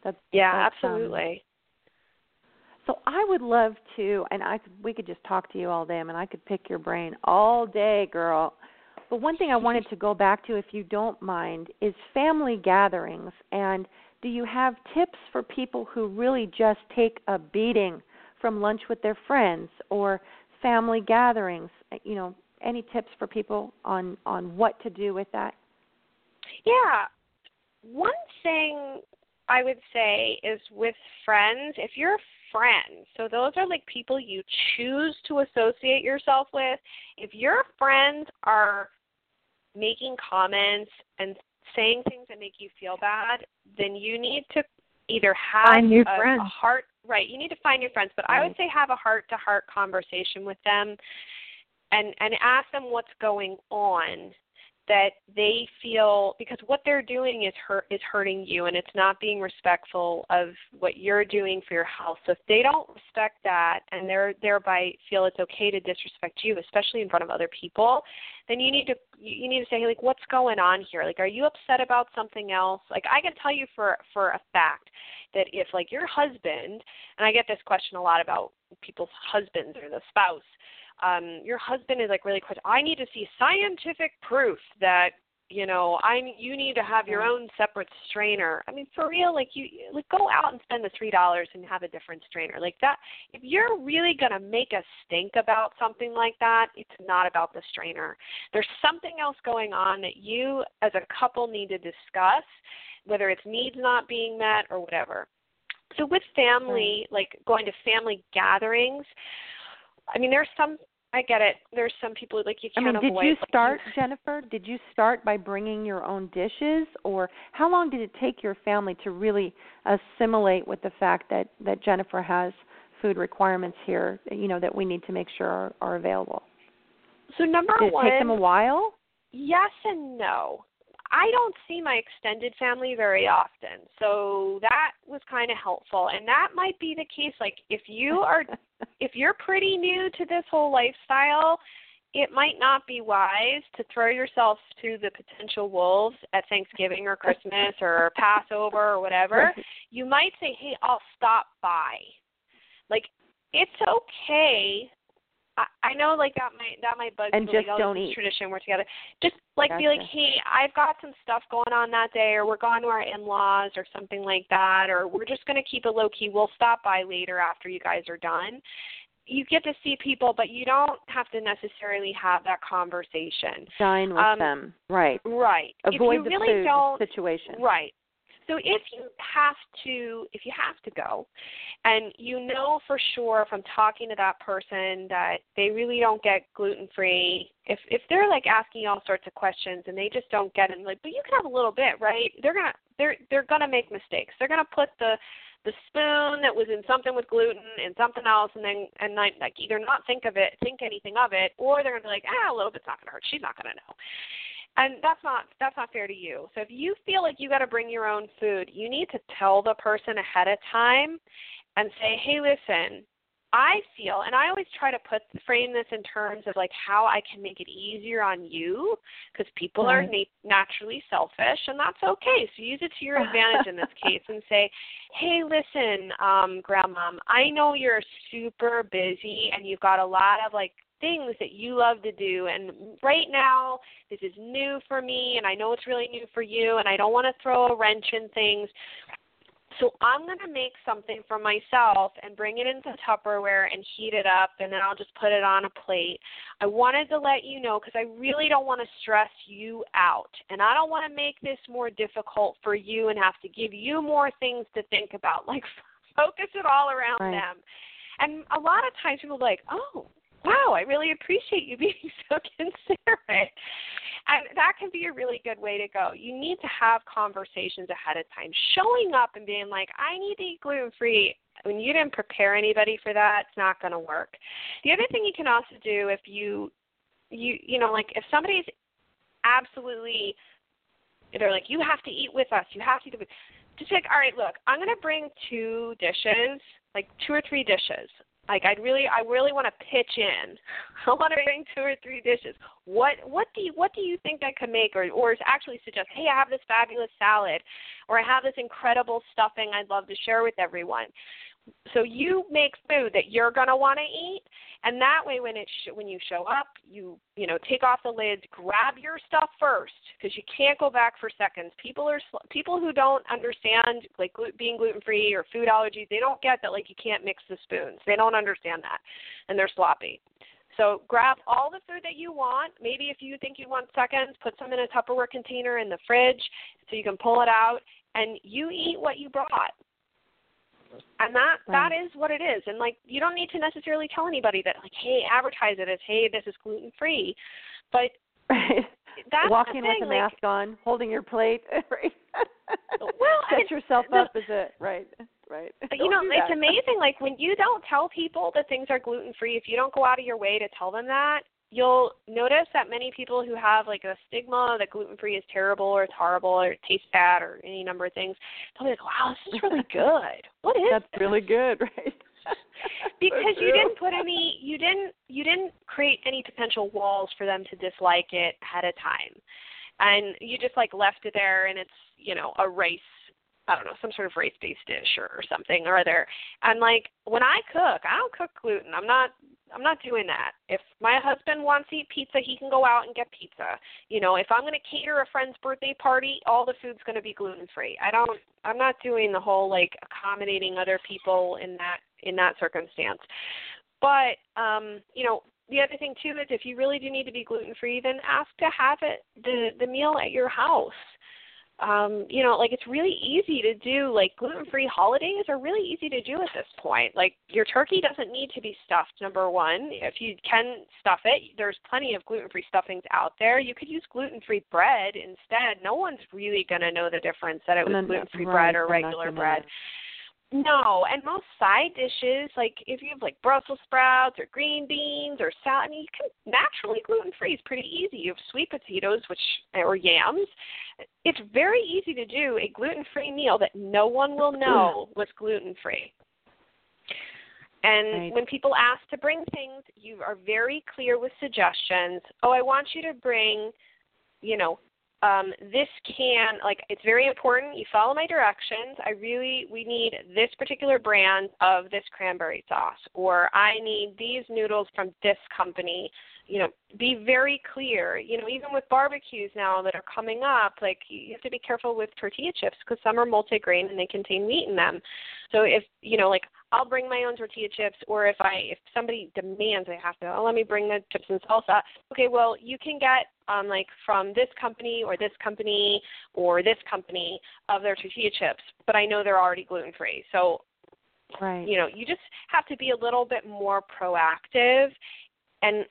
That's Yeah, that's, um, absolutely. So I would love to, and I could, we could just talk to you all day. I mean, I could pick your brain all day, girl. But one thing I wanted to go back to, if you don't mind, is family gatherings. And do you have tips for people who really just take a beating from lunch with their friends or family gatherings? Uh, you know, any tips for people on on what to do with that? Yeah. One thing I would say is with friends, if you're friends, so those are like people you choose to associate yourself with, if your friends are making comments and saying things that make you feel bad, then you need to either have find new a, friends. a heart right, you need to find new friends, but I would say have a heart to heart conversation with them and and ask them what's going on that they feel because what they're doing is hurt is hurting you and it's not being respectful of what you're doing for your health. So if they don't respect that and they're thereby feel it's okay to disrespect you, especially in front of other people, then you need to you need to say like what's going on here? Like are you upset about something else? Like I can tell you for for a fact that if like your husband and I get this question a lot about people's husbands or the spouse um, your husband is like really quick. I need to see scientific proof that you know I you need to have your own separate strainer. I mean, for real, like you like go out and spend the three dollars and have a different strainer like that. If you're really gonna make a stink about something like that, it's not about the strainer. There's something else going on that you as a couple need to discuss, whether it's needs not being met or whatever. So with family, like going to family gatherings, I mean, there's some I get it. There's some people who like you I can't mean, did you like, start, Jennifer? Did you start by bringing your own dishes, or how long did it take your family to really assimilate with the fact that that Jennifer has food requirements here? You know that we need to make sure are, are available. So number Did it one, take them a while? yes and no. I don't see my extended family very often, so that was kind of helpful. And that might be the case. Like if you are, if you're pretty new to this whole lifestyle, it might not be wise to throw yourself to the potential wolves at Thanksgiving or Christmas or Passover or whatever. You might say, "Hey, I'll stop by." Like it's okay I, I know like that might that might bug And people, just like, oh, don't eat. tradition we're together. Just like be like, hey, I've got some stuff going on that day, or we're going to our in-laws, or something like that, or we're just going to keep it low key. We'll stop by later after you guys are done. You get to see people, but you don't have to necessarily have that conversation. Dine with Um, them, right? Right. if Avoid you the really food don't, situation. Right. So if you have to if you have to go and you know for sure from talking to that person that they really don't get gluten free, if if they're like asking all sorts of questions and they just don't get it, like, but you can have a little bit, right? They're gonna they're they're gonna make mistakes. They're gonna put the the spoon that was in something with gluten and something else and then and like, like either not think of it think anything of it or they're gonna be like ah a little bit's not gonna hurt she's not gonna know and that's not that's not fair to you so if you feel like you got to bring your own food you need to tell the person ahead of time and say hey listen i feel and i always try to put frame this in terms of like how i can make it easier on you because people are Right. na- naturally selfish and that's okay so use it to your advantage in this case and say hey listen um grandmom i know you're super busy and you've got a lot of like things that you love to do and right now this is new for me and I know it's really new for you and I don't want to throw a wrench in things. So I'm going to make something for myself and bring it into Tupperware and heat it up and then I'll just put it on a plate. I wanted to let you know because I really don't want to stress you out and I don't want to make this more difficult for you and have to give you more things to think about. Like focus it all around Right. them. And a lot of times people are like, "Oh, wow, I really appreciate you being so considerate. And that can be a really good way to go. You need to have conversations ahead of time. Showing up and being like, I need to eat gluten free when you didn't prepare anybody for that, it's not going to work. The other thing you can also do if you you you know like if somebody's absolutely they're like you have to eat with us, you have to eat with just like, all right, look, I'm going to bring two dishes, like two or three dishes. Like I'd really, I really want to pitch in. I want to bring two or three dishes. What, what do you, what do you think I could make, or, or actually suggest? Hey, I have this fabulous salad, or I have this incredible stuffing I'd love to share with everyone. So you make food that you're going to want to eat, and that way when it sh- when you show up, you you know take off the lids, grab your stuff first because you can't go back for seconds. People are sl- people who don't understand like being gluten free or food allergies, they don't get that like you can't mix the spoons. They don't understand that, and they're sloppy. So grab all the food that you want. Maybe if you think you want seconds, put some in a Tupperware container in the fridge so you can pull it out, and you eat what you brought and that that Right. is what it is and like you don't need to necessarily tell anybody that like hey advertise it as hey this is gluten free but that's walking with a like, mask on, holding your plate, right? Well, set yourself the- up as a right, right. But you Don't know, it's amazing. Like when you don't tell people that things are gluten free, if you don't go out of your way to tell them that, you'll notice that many people who have like a stigma that gluten free is terrible or it's horrible or it tastes bad or any number of things, they'll be like, "Wow, this is really good. What is That's this?" really good, right? because you didn't put any you didn't you didn't create any potential walls for them to dislike it ahead of time and you just like left it there and it's you know a race i don't know some sort of race based dish or, or something or other and like when i cook i don't cook gluten i'm not i'm not doing that. If my husband wants to eat pizza he can go out and get pizza. You know if i'm going to cater a friend's birthday party all the food's going to be gluten free i don't i'm not doing the whole like accommodating other people in that in that circumstance. But um you know the other thing too is if you really do need to be gluten free then ask to have it the the meal at your house um you know like it's really easy to do like gluten free holidays are really easy to do at this point. Like your turkey doesn't need to be stuffed number one. If you can stuff it there's plenty of gluten free stuffings out there. You could use gluten free bread instead. No one's really going to know the difference that it was gluten free right, bread or regular bread. No, and most side dishes, like if you have like Brussels sprouts or green beans or salad, I mean, you can naturally gluten free is pretty easy. You have sweet potatoes, which or yams. It's very easy to do a gluten free meal that no one will know mm. was gluten free. And Right. when people ask to bring things, you are very clear with suggestions. Oh, I want you to bring, you know, um, this can like it's very important. You follow my directions. I really we need this particular brand of this cranberry sauce or i need these noodles from this company you know be very clear you know even with barbecues now that are coming up like you have to be careful with tortilla chips because some are multigrain and they contain wheat in them so if you know like I'll bring my own tortilla chips, or if I if somebody demands I have to, oh, let me bring the chips and salsa. Okay, well you can get um like from this company or this company or this company of their tortilla chips, but I know they're already gluten free. So Right. you know you just have to be a little bit more proactive and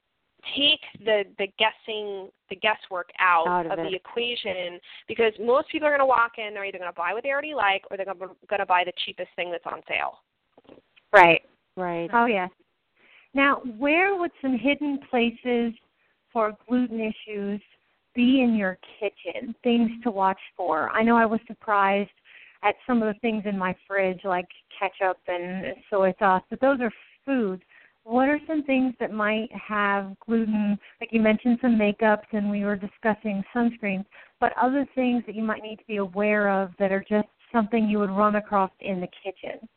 take the the guessing the guesswork out, Out of the equation because most people are going to walk in they're either going to buy what they already like or they're going to buy the cheapest thing that's on sale Right. Right. Oh yes. Now, where would some hidden places for gluten issues be in your kitchen? Things to watch for. I know I was surprised at some of the things in my fridge, like ketchup and soy sauce, but those are foods. What are some things that might have gluten? Like you mentioned some makeups, and we were discussing sunscreens, but other things that you might need to be aware of that are just something you would run across in the kitchen.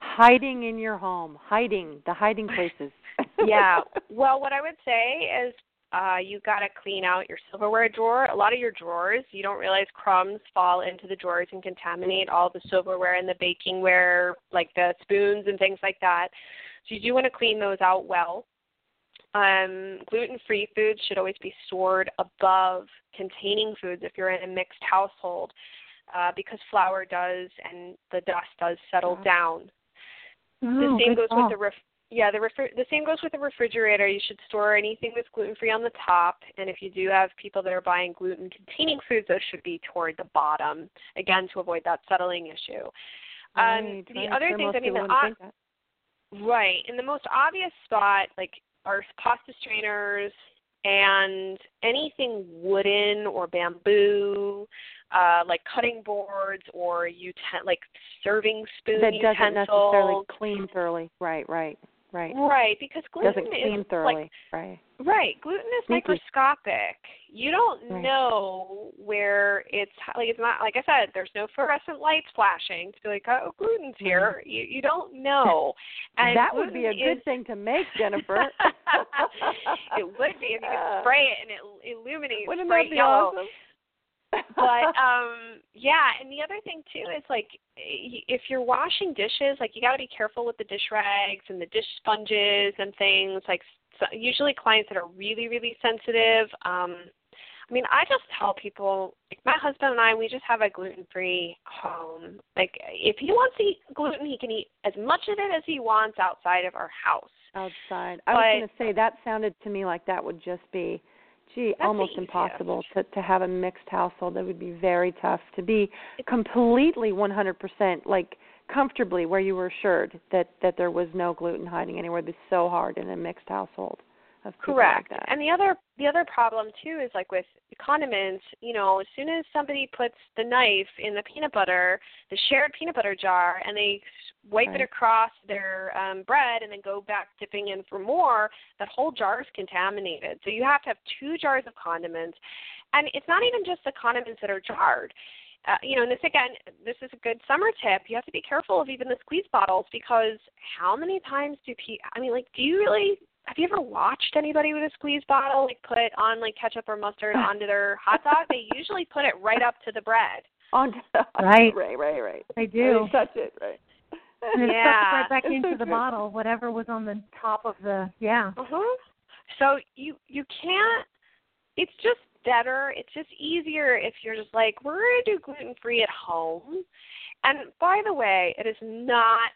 Hiding in your home. Hiding. The hiding places. yeah. Well, what I would say is uh, you got to clean out your silverware drawer. A lot of your drawers, you don't realize crumbs fall into the drawers and contaminate all the silverware and the bakingware, like the spoons and things like that. So you do want to clean those out well. Um, gluten-free foods should always be stored above containing foods if you're in a mixed household, uh, because flour does and the dust does settle down the Oh, same goes with the ref- yeah the refri- the same goes with the refrigerator. You should store anything that's gluten free on the top, and if you do have people that are buying gluten containing foods, those should be toward the bottom again to avoid that settling issue. Um, Right, the right. other things, I mean, the wouldn't o- think that. Right. And the most obvious spot, like, are pasta strainers and anything wooden or bamboo, uh, like cutting boards or uten- like serving spoon that doesn't necessarily clean thoroughly. Right, right, right. Right, because gluten Doesn't clean is thoroughly. like right. Right. Gluten is microscopic. You don't Right. know where it's like it's not like I said. There's no fluorescent lights flashing to be like, oh, gluten's here. You you don't know. And that would be a good is- thing to make, Jennifer. it would be if you could spray it and it illuminates Wouldn't bright that be yellow. awesome? but um yeah and the other thing too is like if you're washing dishes like you got to be careful with the dish rags and the dish sponges and things like usually clients that are really really sensitive um I mean, I just tell people, like my husband and I, we just have a gluten-free home. Like, if he wants to eat gluten, he can eat as much of it as he wants outside of our house. outside. I But- was going to say that sounded to me like that would just be gee, almost impossible to to have a mixed household. That would be very tough to be completely 100% like comfortably where you were assured that that there was no gluten hiding anywhere. It'd so hard in a mixed household. Of Correct. Like. And the other the other problem too is like with condiments, you know, as soon as somebody puts the knife in the peanut butter, the shared peanut butter jar, and they wipe Right. it across their um, bread and then go back dipping in for more, that whole jar is contaminated. So you have to have two jars of condiments, and it's not even just the condiments that are jarred. Uh, you know, and this again, this is a good summer tip. You have to be careful of even the squeeze bottles because how many times do people? I mean, like, do you really have you ever watched anybody with a squeeze bottle like put on like ketchup or mustard onto their hot dog? They usually put it right up to the bread. On Right. right, right, right. They Or do. They touch it, right. And it Yeah. sucks right back It's into so the true. bottle, whatever was on the top of the yeah. Uh-huh. So you you can't. It's just better. It's just easier if you're just like we're gonna do gluten free at home. And by the way, it is not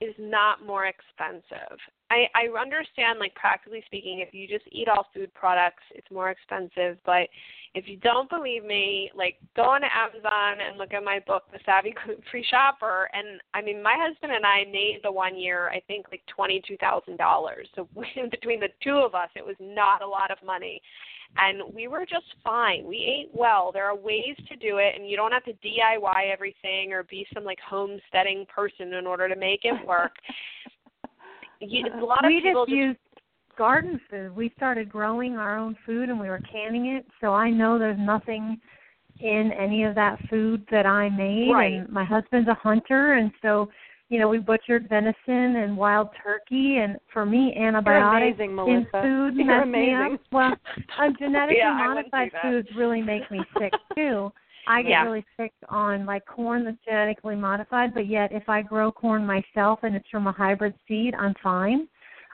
is not more expensive. I I understand like practically speaking, if you just eat all food products, it's more expensive. But if you don't believe me, like go on to Amazon and look at my book, The Savvy Gluten Free Shopper. And I mean, my husband and I made the one year, I think, like twenty two thousand dollars. So between the two of us, it was not a lot of money. And we were just fine. We ate well. There are ways to do it, and you don't have to DIY everything or be some like homesteading person in order to make it work. you, a lot of we people just used garden food. We started growing our own food and we were canning it, so I know there's nothing in any of that food that I made. Right. And my husband's a hunter, and so you know we butchered venison and wild turkey. And for me, antibiotics amazing, in food You're amazing. Well, uh, genetically Yeah, modified foods really make me sick too. I get Yeah. really sick on like corn that's genetically modified, but yet if I grow corn myself and it's from a hybrid seed, I'm fine.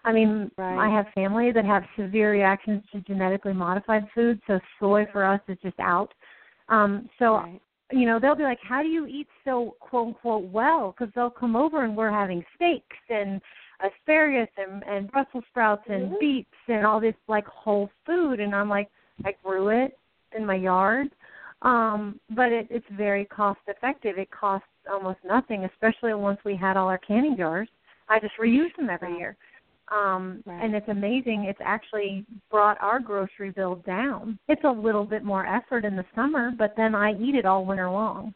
I mean, Right. I have family that have severe reactions to genetically modified foods, so soy for us is just out. Um, so Right. You know they'll be like, "How do you eat so quote unquote well?" Because they'll come over and we're having steaks and asparagus and and Brussels sprouts and Mhm. beets and all this like whole food, and I'm like, I grew it in my yard, um, but it, it's very cost effective. It costs almost nothing, especially once we had all our canning jars. I just reuse them every year. Um, Right. and it's amazing. It's actually brought our grocery bill down. It's a little bit more effort in the summer, but then I eat it all winter long.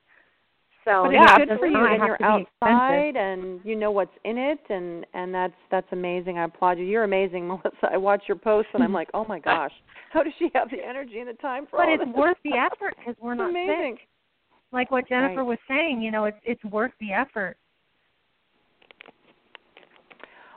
So But yeah, it's good for you, and you're to be expensive. outside, and you know what's in it, and and that's that's amazing. I applaud you. You're amazing, Melissa. I watch your posts, and I'm like, oh my gosh, how does she have the energy and the time for But all But it's this? worth the effort because we're not amazing. sick. Like what Jennifer Right. was saying, you know, it's it's worth the effort.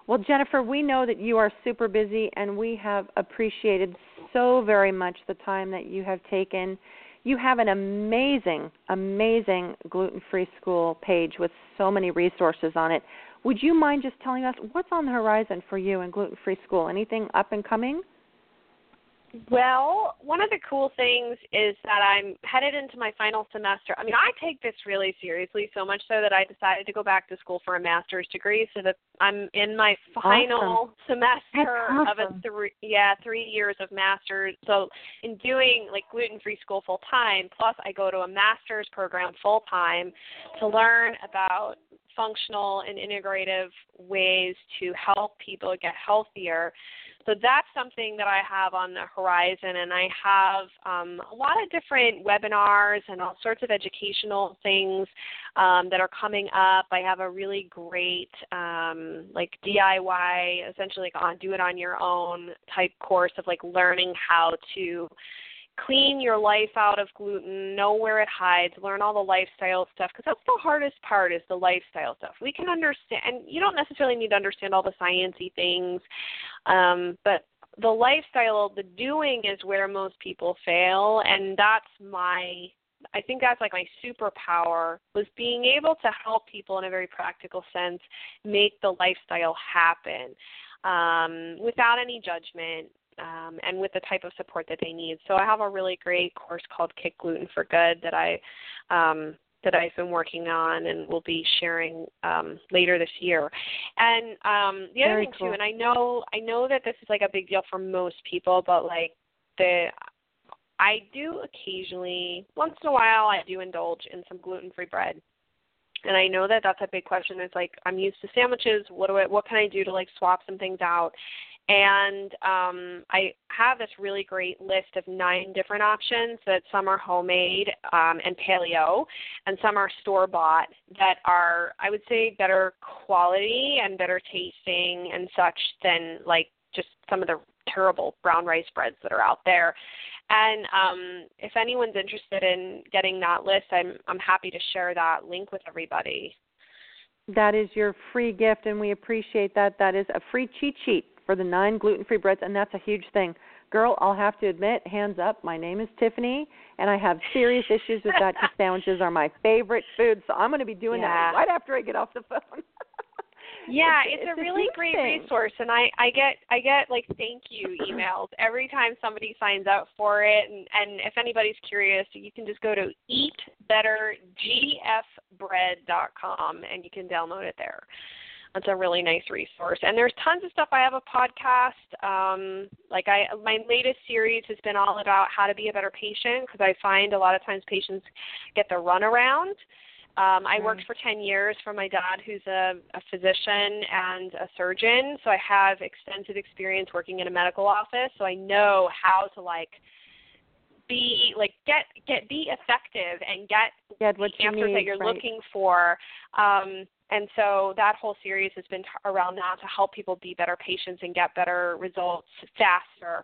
Well, Jennifer, we know that you are super busy, and we have appreciated so very much the time that you have taken. You have an amazing, amazing gluten free school page with so many resources on it. Would you mind just telling us what's on the horizon for you in gluten free school? Anything up and coming? Well, one of the cool things is that I'm headed into my final semester. I mean, I take this really seriously, so much so that I decided to go back to school for a master's degree, so that I'm in my final semester That's of a three yeah three years of masters. So in doing like gluten free school full time, plus I go to a master's program full time to learn about functional and integrative ways to help people get healthier. So that's something that I have on the horizon, and I have um, a lot of different webinars and all sorts of educational things um, that are coming up. I have a really great um, like DIY, essentially like on do it on your own type course of like learning how to clean your life out of gluten, know where it hides, learn all the lifestyle stuff because that's the hardest part is the lifestyle stuff. We can understand and you don't necessarily need to understand all the sciencey things. Um, but the lifestyle, the doing is where most people fail and that's my I think that's like my superpower was being able to help people in a very practical sense make the lifestyle happen um, without any judgment um, and with the type of support that they need. So I have a really great course called Kick Gluten for Good that I um, that I've been working on and will be sharing um, later this year. And um, the other Very thing cool. too, and I know I know that this is like a big deal for most people, but like the I do occasionally, once in a while, I do indulge in some gluten-free bread. And I know that that's a big question. It's like I'm used to sandwiches. What do I? What can I do to like swap some things out? And um, I have this really great list of nine different options that some are homemade um, and paleo, and some are store bought that are, I would say, better quality and better tasting and such than like just some of the terrible brown rice breads that are out there. And um, if anyone's interested in getting that list, I'm I'm happy to share that link with everybody. That is your free gift, and we appreciate that. That is a free cheat sheet for the nine gluten free breads, and that's a huge thing. Girl, I'll have to admit, hands up, my name is Tiffany, and I have serious issues with that because sandwiches are my favorite food, so I'm going to be doing yeah. that right after I get off the phone. yeah, it's, it's, it's a really a great thing. resource, and I I get I get like thank you emails every time somebody signs up for it. And and if anybody's curious, you can just go to eatbettergfbread.com and you can download it there. It's a really nice resource, and there's tons of stuff. I have a podcast. Um, like I, my latest series has been all about how to be a better patient because I find a lot of times patients get the runaround. Um, I worked for 10 years for my dad, who's a, a physician and a surgeon. So I have extensive experience working in a medical office. So I know how to like be like get get be effective and get, Get what the answers need, that you're right. looking for. Um, and so that whole series has been t- around that to help people be better patients and get better results faster.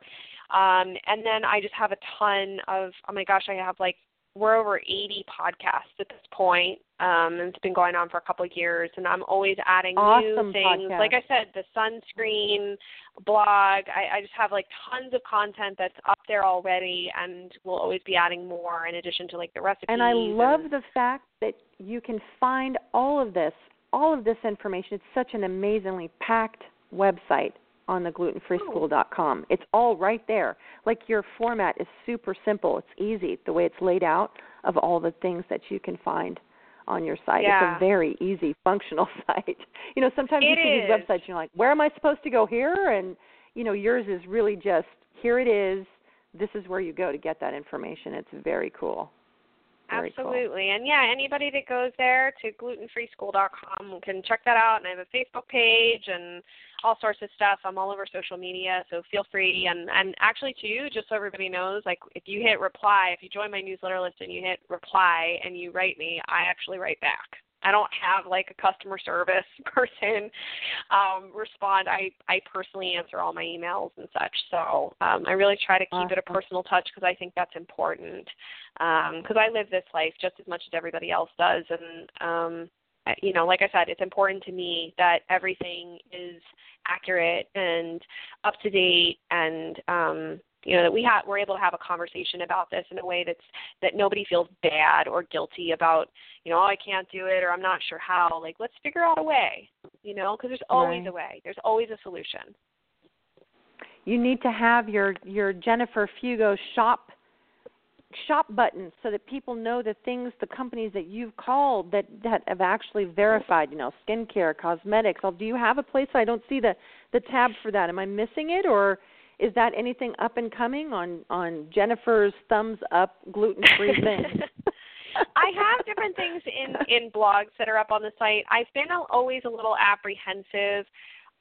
Um, and then I just have a ton of oh my gosh, I have like we're over 80 podcasts at this point, um, and it's been going on for a couple of years. And I'm always adding Awesome new things. podcast. Like I said, the sunscreen blog. I, I just have like tons of content that's up there already, and we'll always be adding more in addition to like the recipes. And I love and, the fact that you can find all of this, all of this information. It's such an amazingly packed website on the glutenfreeschool.com. Oh. It's all right there. Like your format is super simple. It's easy the way it's laid out of all the things that you can find on your site. Yeah. It's a very easy functional site. You know, sometimes you It see these websites and you're like, "Where am I supposed to go here?" and you know, yours is really just here it is. This is where you go to get that information. It's very cool. Very cool. Absolutely. And yeah, anybody that goes there to glutenfreeschool.com can check that out. And I have a Facebook page and all sorts of stuff. I'm all over social media, so feel free. And and actually, too, just so everybody knows, like if you hit reply, if you join my newsletter list and you hit reply and you write me, I actually write back. I don't have like a customer service person um, respond. I I personally answer all my emails and such. So um, I really try to keep it a personal touch because I think that's important. Because I live this life just as much as everybody else does, and um, you know, like I said, it's important to me that everything is accurate and up to date, and um, you know that we have we're able to have a conversation about this in a way that's that nobody feels bad or guilty about you know oh, I can't do it or I'm not sure how. Like let's figure out a way you know because there's always Right. a way. There's always a solution. You need to have your your Jennifer Fugo shop shop button so that people know the things the companies that you've called that that have actually verified you know skincare cosmetics. Oh, do you have a place? I don't see the the tab for that. Am i missing it or is that anything up and coming on on jennifer's thumbs up gluten free thing I have different things in in blogs that are up on the site. I've been always a little apprehensive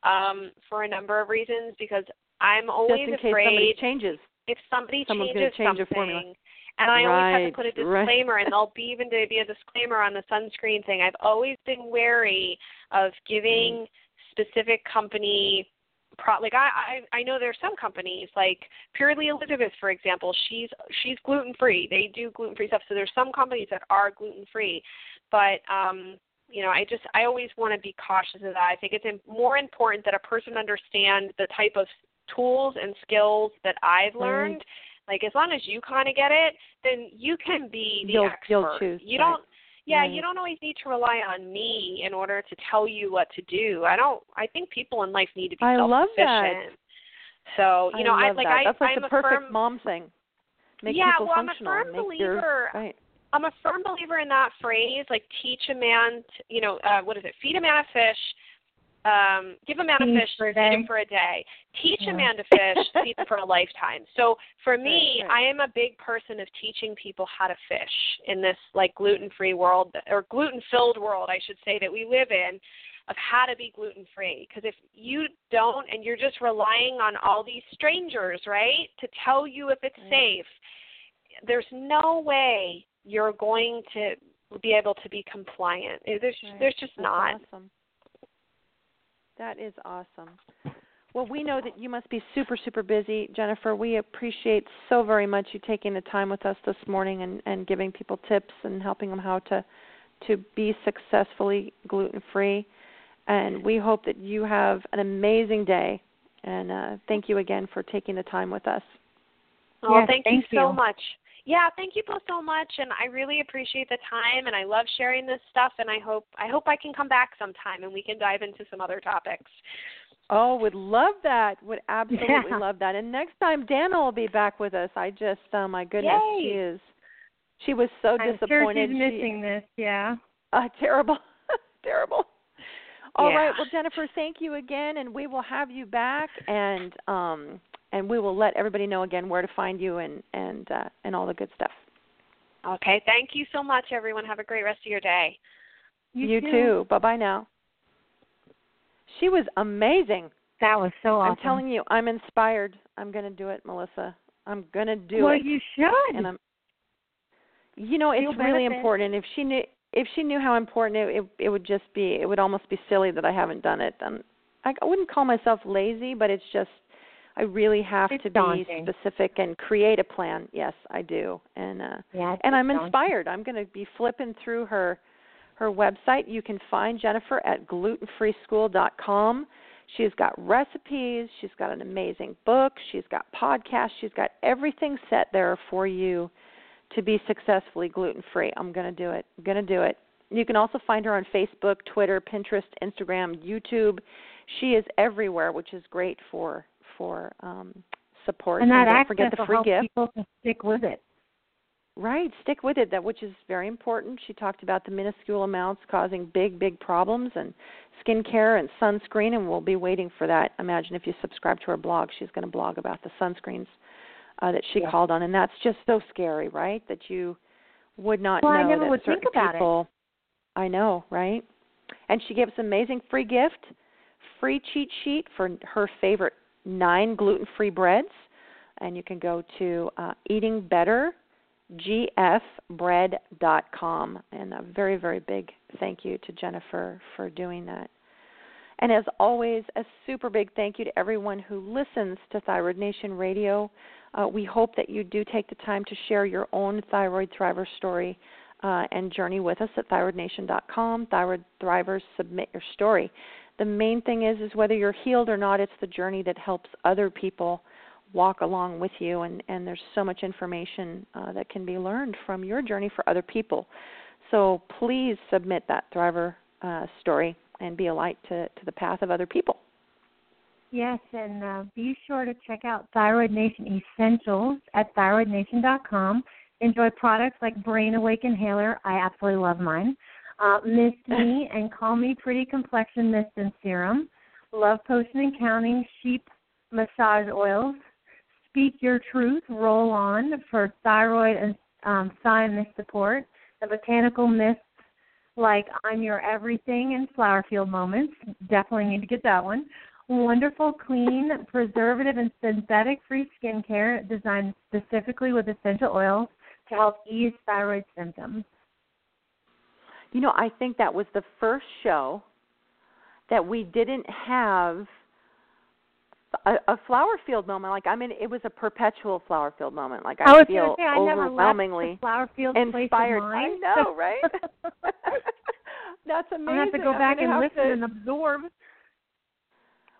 um, for a number of reasons because I'm always just in case somebody afraid changes if somebody someone's changes change something. And I always have to put a right. disclaimer, and there'll be even to be a disclaimer on the sunscreen thing. I've always been wary of giving specific company pro like I, I I know there's some companies like Purely Elizabeth for example she's she's gluten free they do gluten free stuff so there's some companies that are gluten free but um you know I just I always want to be cautious of that. I think it's more important that a person understand the type of tools and skills that I've Right. learned. Like as long as you kind of get it then you can be the You'll- expert. you'll choose, you don't yeah, Right. you don't always need to rely on me in order to tell you what to do. I don't. I think people in life need to be I love self-sufficient. that. So you know, I I, like that. I, that's like I'm the a perfect firm, mom thing make Yeah, well, I'm a firm believer- right I'm a firm believer in that phrase, like teach a man, t you know, uh, what is it? Feed a man a fish, um, give a man Teach a fish, for him day. for a day. Teach Yeah. a man to fish, feed for a lifetime. So for me, Right, right. I am a big person of teaching people how to fish in this like gluten-free world or gluten-filled world, I should say, that we live in, of how to be gluten-free. Because if you don't, and you're just relying on all these strangers, right, to tell you if it's Right. safe, there's no way you're going to be able to be compliant. There's there's just That's not. Awesome. That is awesome. Well, we know that you must be super, super busy, Jennifer. We appreciate so very much you taking the time with us this morning and, and giving people tips and helping them how to to be successfully gluten free. And we hope that you have an amazing day. And uh, thank you again for taking the time with us. Oh, Yes, thank, thank you so you. much. Yeah, thank you both so much, and I really appreciate the time, and I love sharing this stuff, and I hope I hope I can come back sometime and we can dive into some other topics. Oh, would love that. Would absolutely Yeah. love that. And next time Danna will be back with us. I just oh my goodness, she is she was so I'm sure disappointed. she's She- missing this. Yeah. uh, terrible. terrible. All right. Yeah. Well, Jennifer, thank you again and we will have you back and um and we will let everybody know again where to find you and and uh and all the good stuff. Okay, thank you so much, everyone. Have a great rest of your day. You, too. Bye-bye now. She was amazing. That was so awesome. I'm telling you, I'm inspired. I'm going to do it, Melissa. I'm going to do well, it. Well, you should. and I'm you know it's really benefit. important if she knew if she knew how important it, it it would just be it would almost be silly that I haven't done it and I, I wouldn't call myself lazy but it's just I really have It's to be daunting. specific and create a plan yes I do and uh yeah, and I'm daunting. inspired I'm going to be flipping through her her website you can find Jennifer at glutenfreeschool.com She's got recipes, she's got an amazing book, she's got podcasts, she's got everything set there for you to be successfully gluten free. I'm going to do it. I'm going to do it. You can also find her on Facebook, Twitter, Pinterest, Instagram, YouTube. She is everywhere, which is great for for um, support. And that don't forget the free gift. people to stick with it. Right, stick with it. That which is very important. She talked about the minuscule amounts causing big, big problems, and skincare and sunscreen. And we'll be waiting for that. Imagine if you subscribe to her blog, she's going to blog about the sunscreens uh, that she Yeah. called on, and that's just so scary, right? That you would not Well, I know never that would certain think about it. people. I know, right? And she gave us an amazing free gift, free cheat sheet for her favorite nine gluten-free breads, and you can go to uh, Eating Better gfbread.com. And a very, very big thank you to Jennifer for doing that. And as always, a super big thank you to everyone who listens to Thyroid Nation Radio. Uh, we hope that you do take the time to share your own Thyroid Thriver story uh, and journey with us at thyroidnation.com. Thyroid Thrivers, submit your story. The main thing is, is whether you're healed or not, it's the journey that helps other people walk along with you and, and there's so much information uh, that can be learned from your journey for other people so please submit that thriver uh, story and be a light to, to the path of other people Yes, and uh, be sure to check out Thyroid Nation Essentials at thyroidnation.com. Enjoy products like Brain Awake Inhaler. I absolutely love mine. Uh, Mist Me and Call Me Pretty Complexion Mist and Serum. Love Potion and Counting Sheep Massage Oils. Speak Your Truth Roll On for thyroid and um, thymus support. The botanical mists like I'm Your Everything and Flower Field Moments. Definitely need to get that one. Wonderful, clean, preservative, and synthetic free skincare designed specifically with essential oils to help ease thyroid symptoms. You know i think that was the first show that we didn't have a, a flower field moment like i mean it was a perpetual flower field moment like i, I feel say, I overwhelmingly flower field place inspired. mine. I know, right? That's amazing. I have to go back and listen to- and absorb.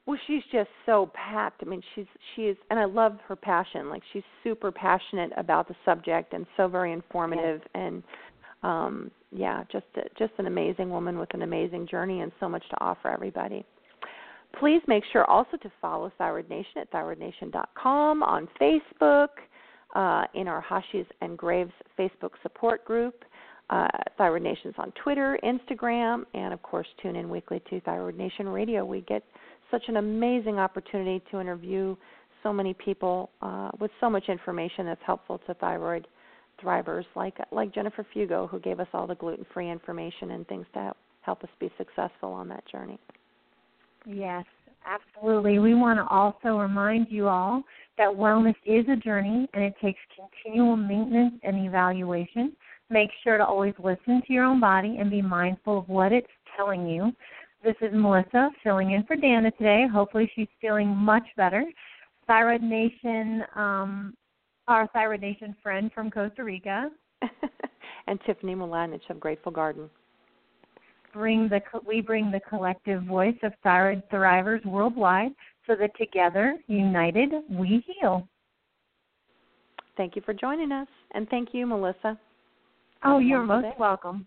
Well, she's just so packed. I mean, she's she is, and I love her passion. Like she's super passionate about the subject and so very informative. And um, yeah, just a, just an amazing woman with an amazing journey and so much to offer everybody. Please make sure also to follow Thyroid Nation at thyroidnation.com on Facebook, uh, in our Hashi's and Graves Facebook support group. Uh, Thyroid Nation's on Twitter, Instagram, and of course, tune in weekly to Thyroid Nation Radio. We get such an amazing opportunity to interview so many people uh, with so much information that's helpful to thyroid thrivers, like like Jennifer Fugo, who gave us all the gluten-free information and things to help us be successful on that journey. Yes, absolutely. We want to also remind you all that wellness is a journey and it takes continual maintenance and evaluation. Make sure to always listen to your own body and be mindful of what it's telling you. This is Melissa filling in for Danna today. Hopefully, she's feeling much better. Thyroid Nation, um, our Thyroid Nation friend from Costa Rica, and Tiffany Mladinich of Grateful Garden. Bring the we bring the collective voice of thyroid thrivers worldwide, so that together, united, we heal. Thank you for joining us, and thank you, Melissa. Oh, you're most day. welcome.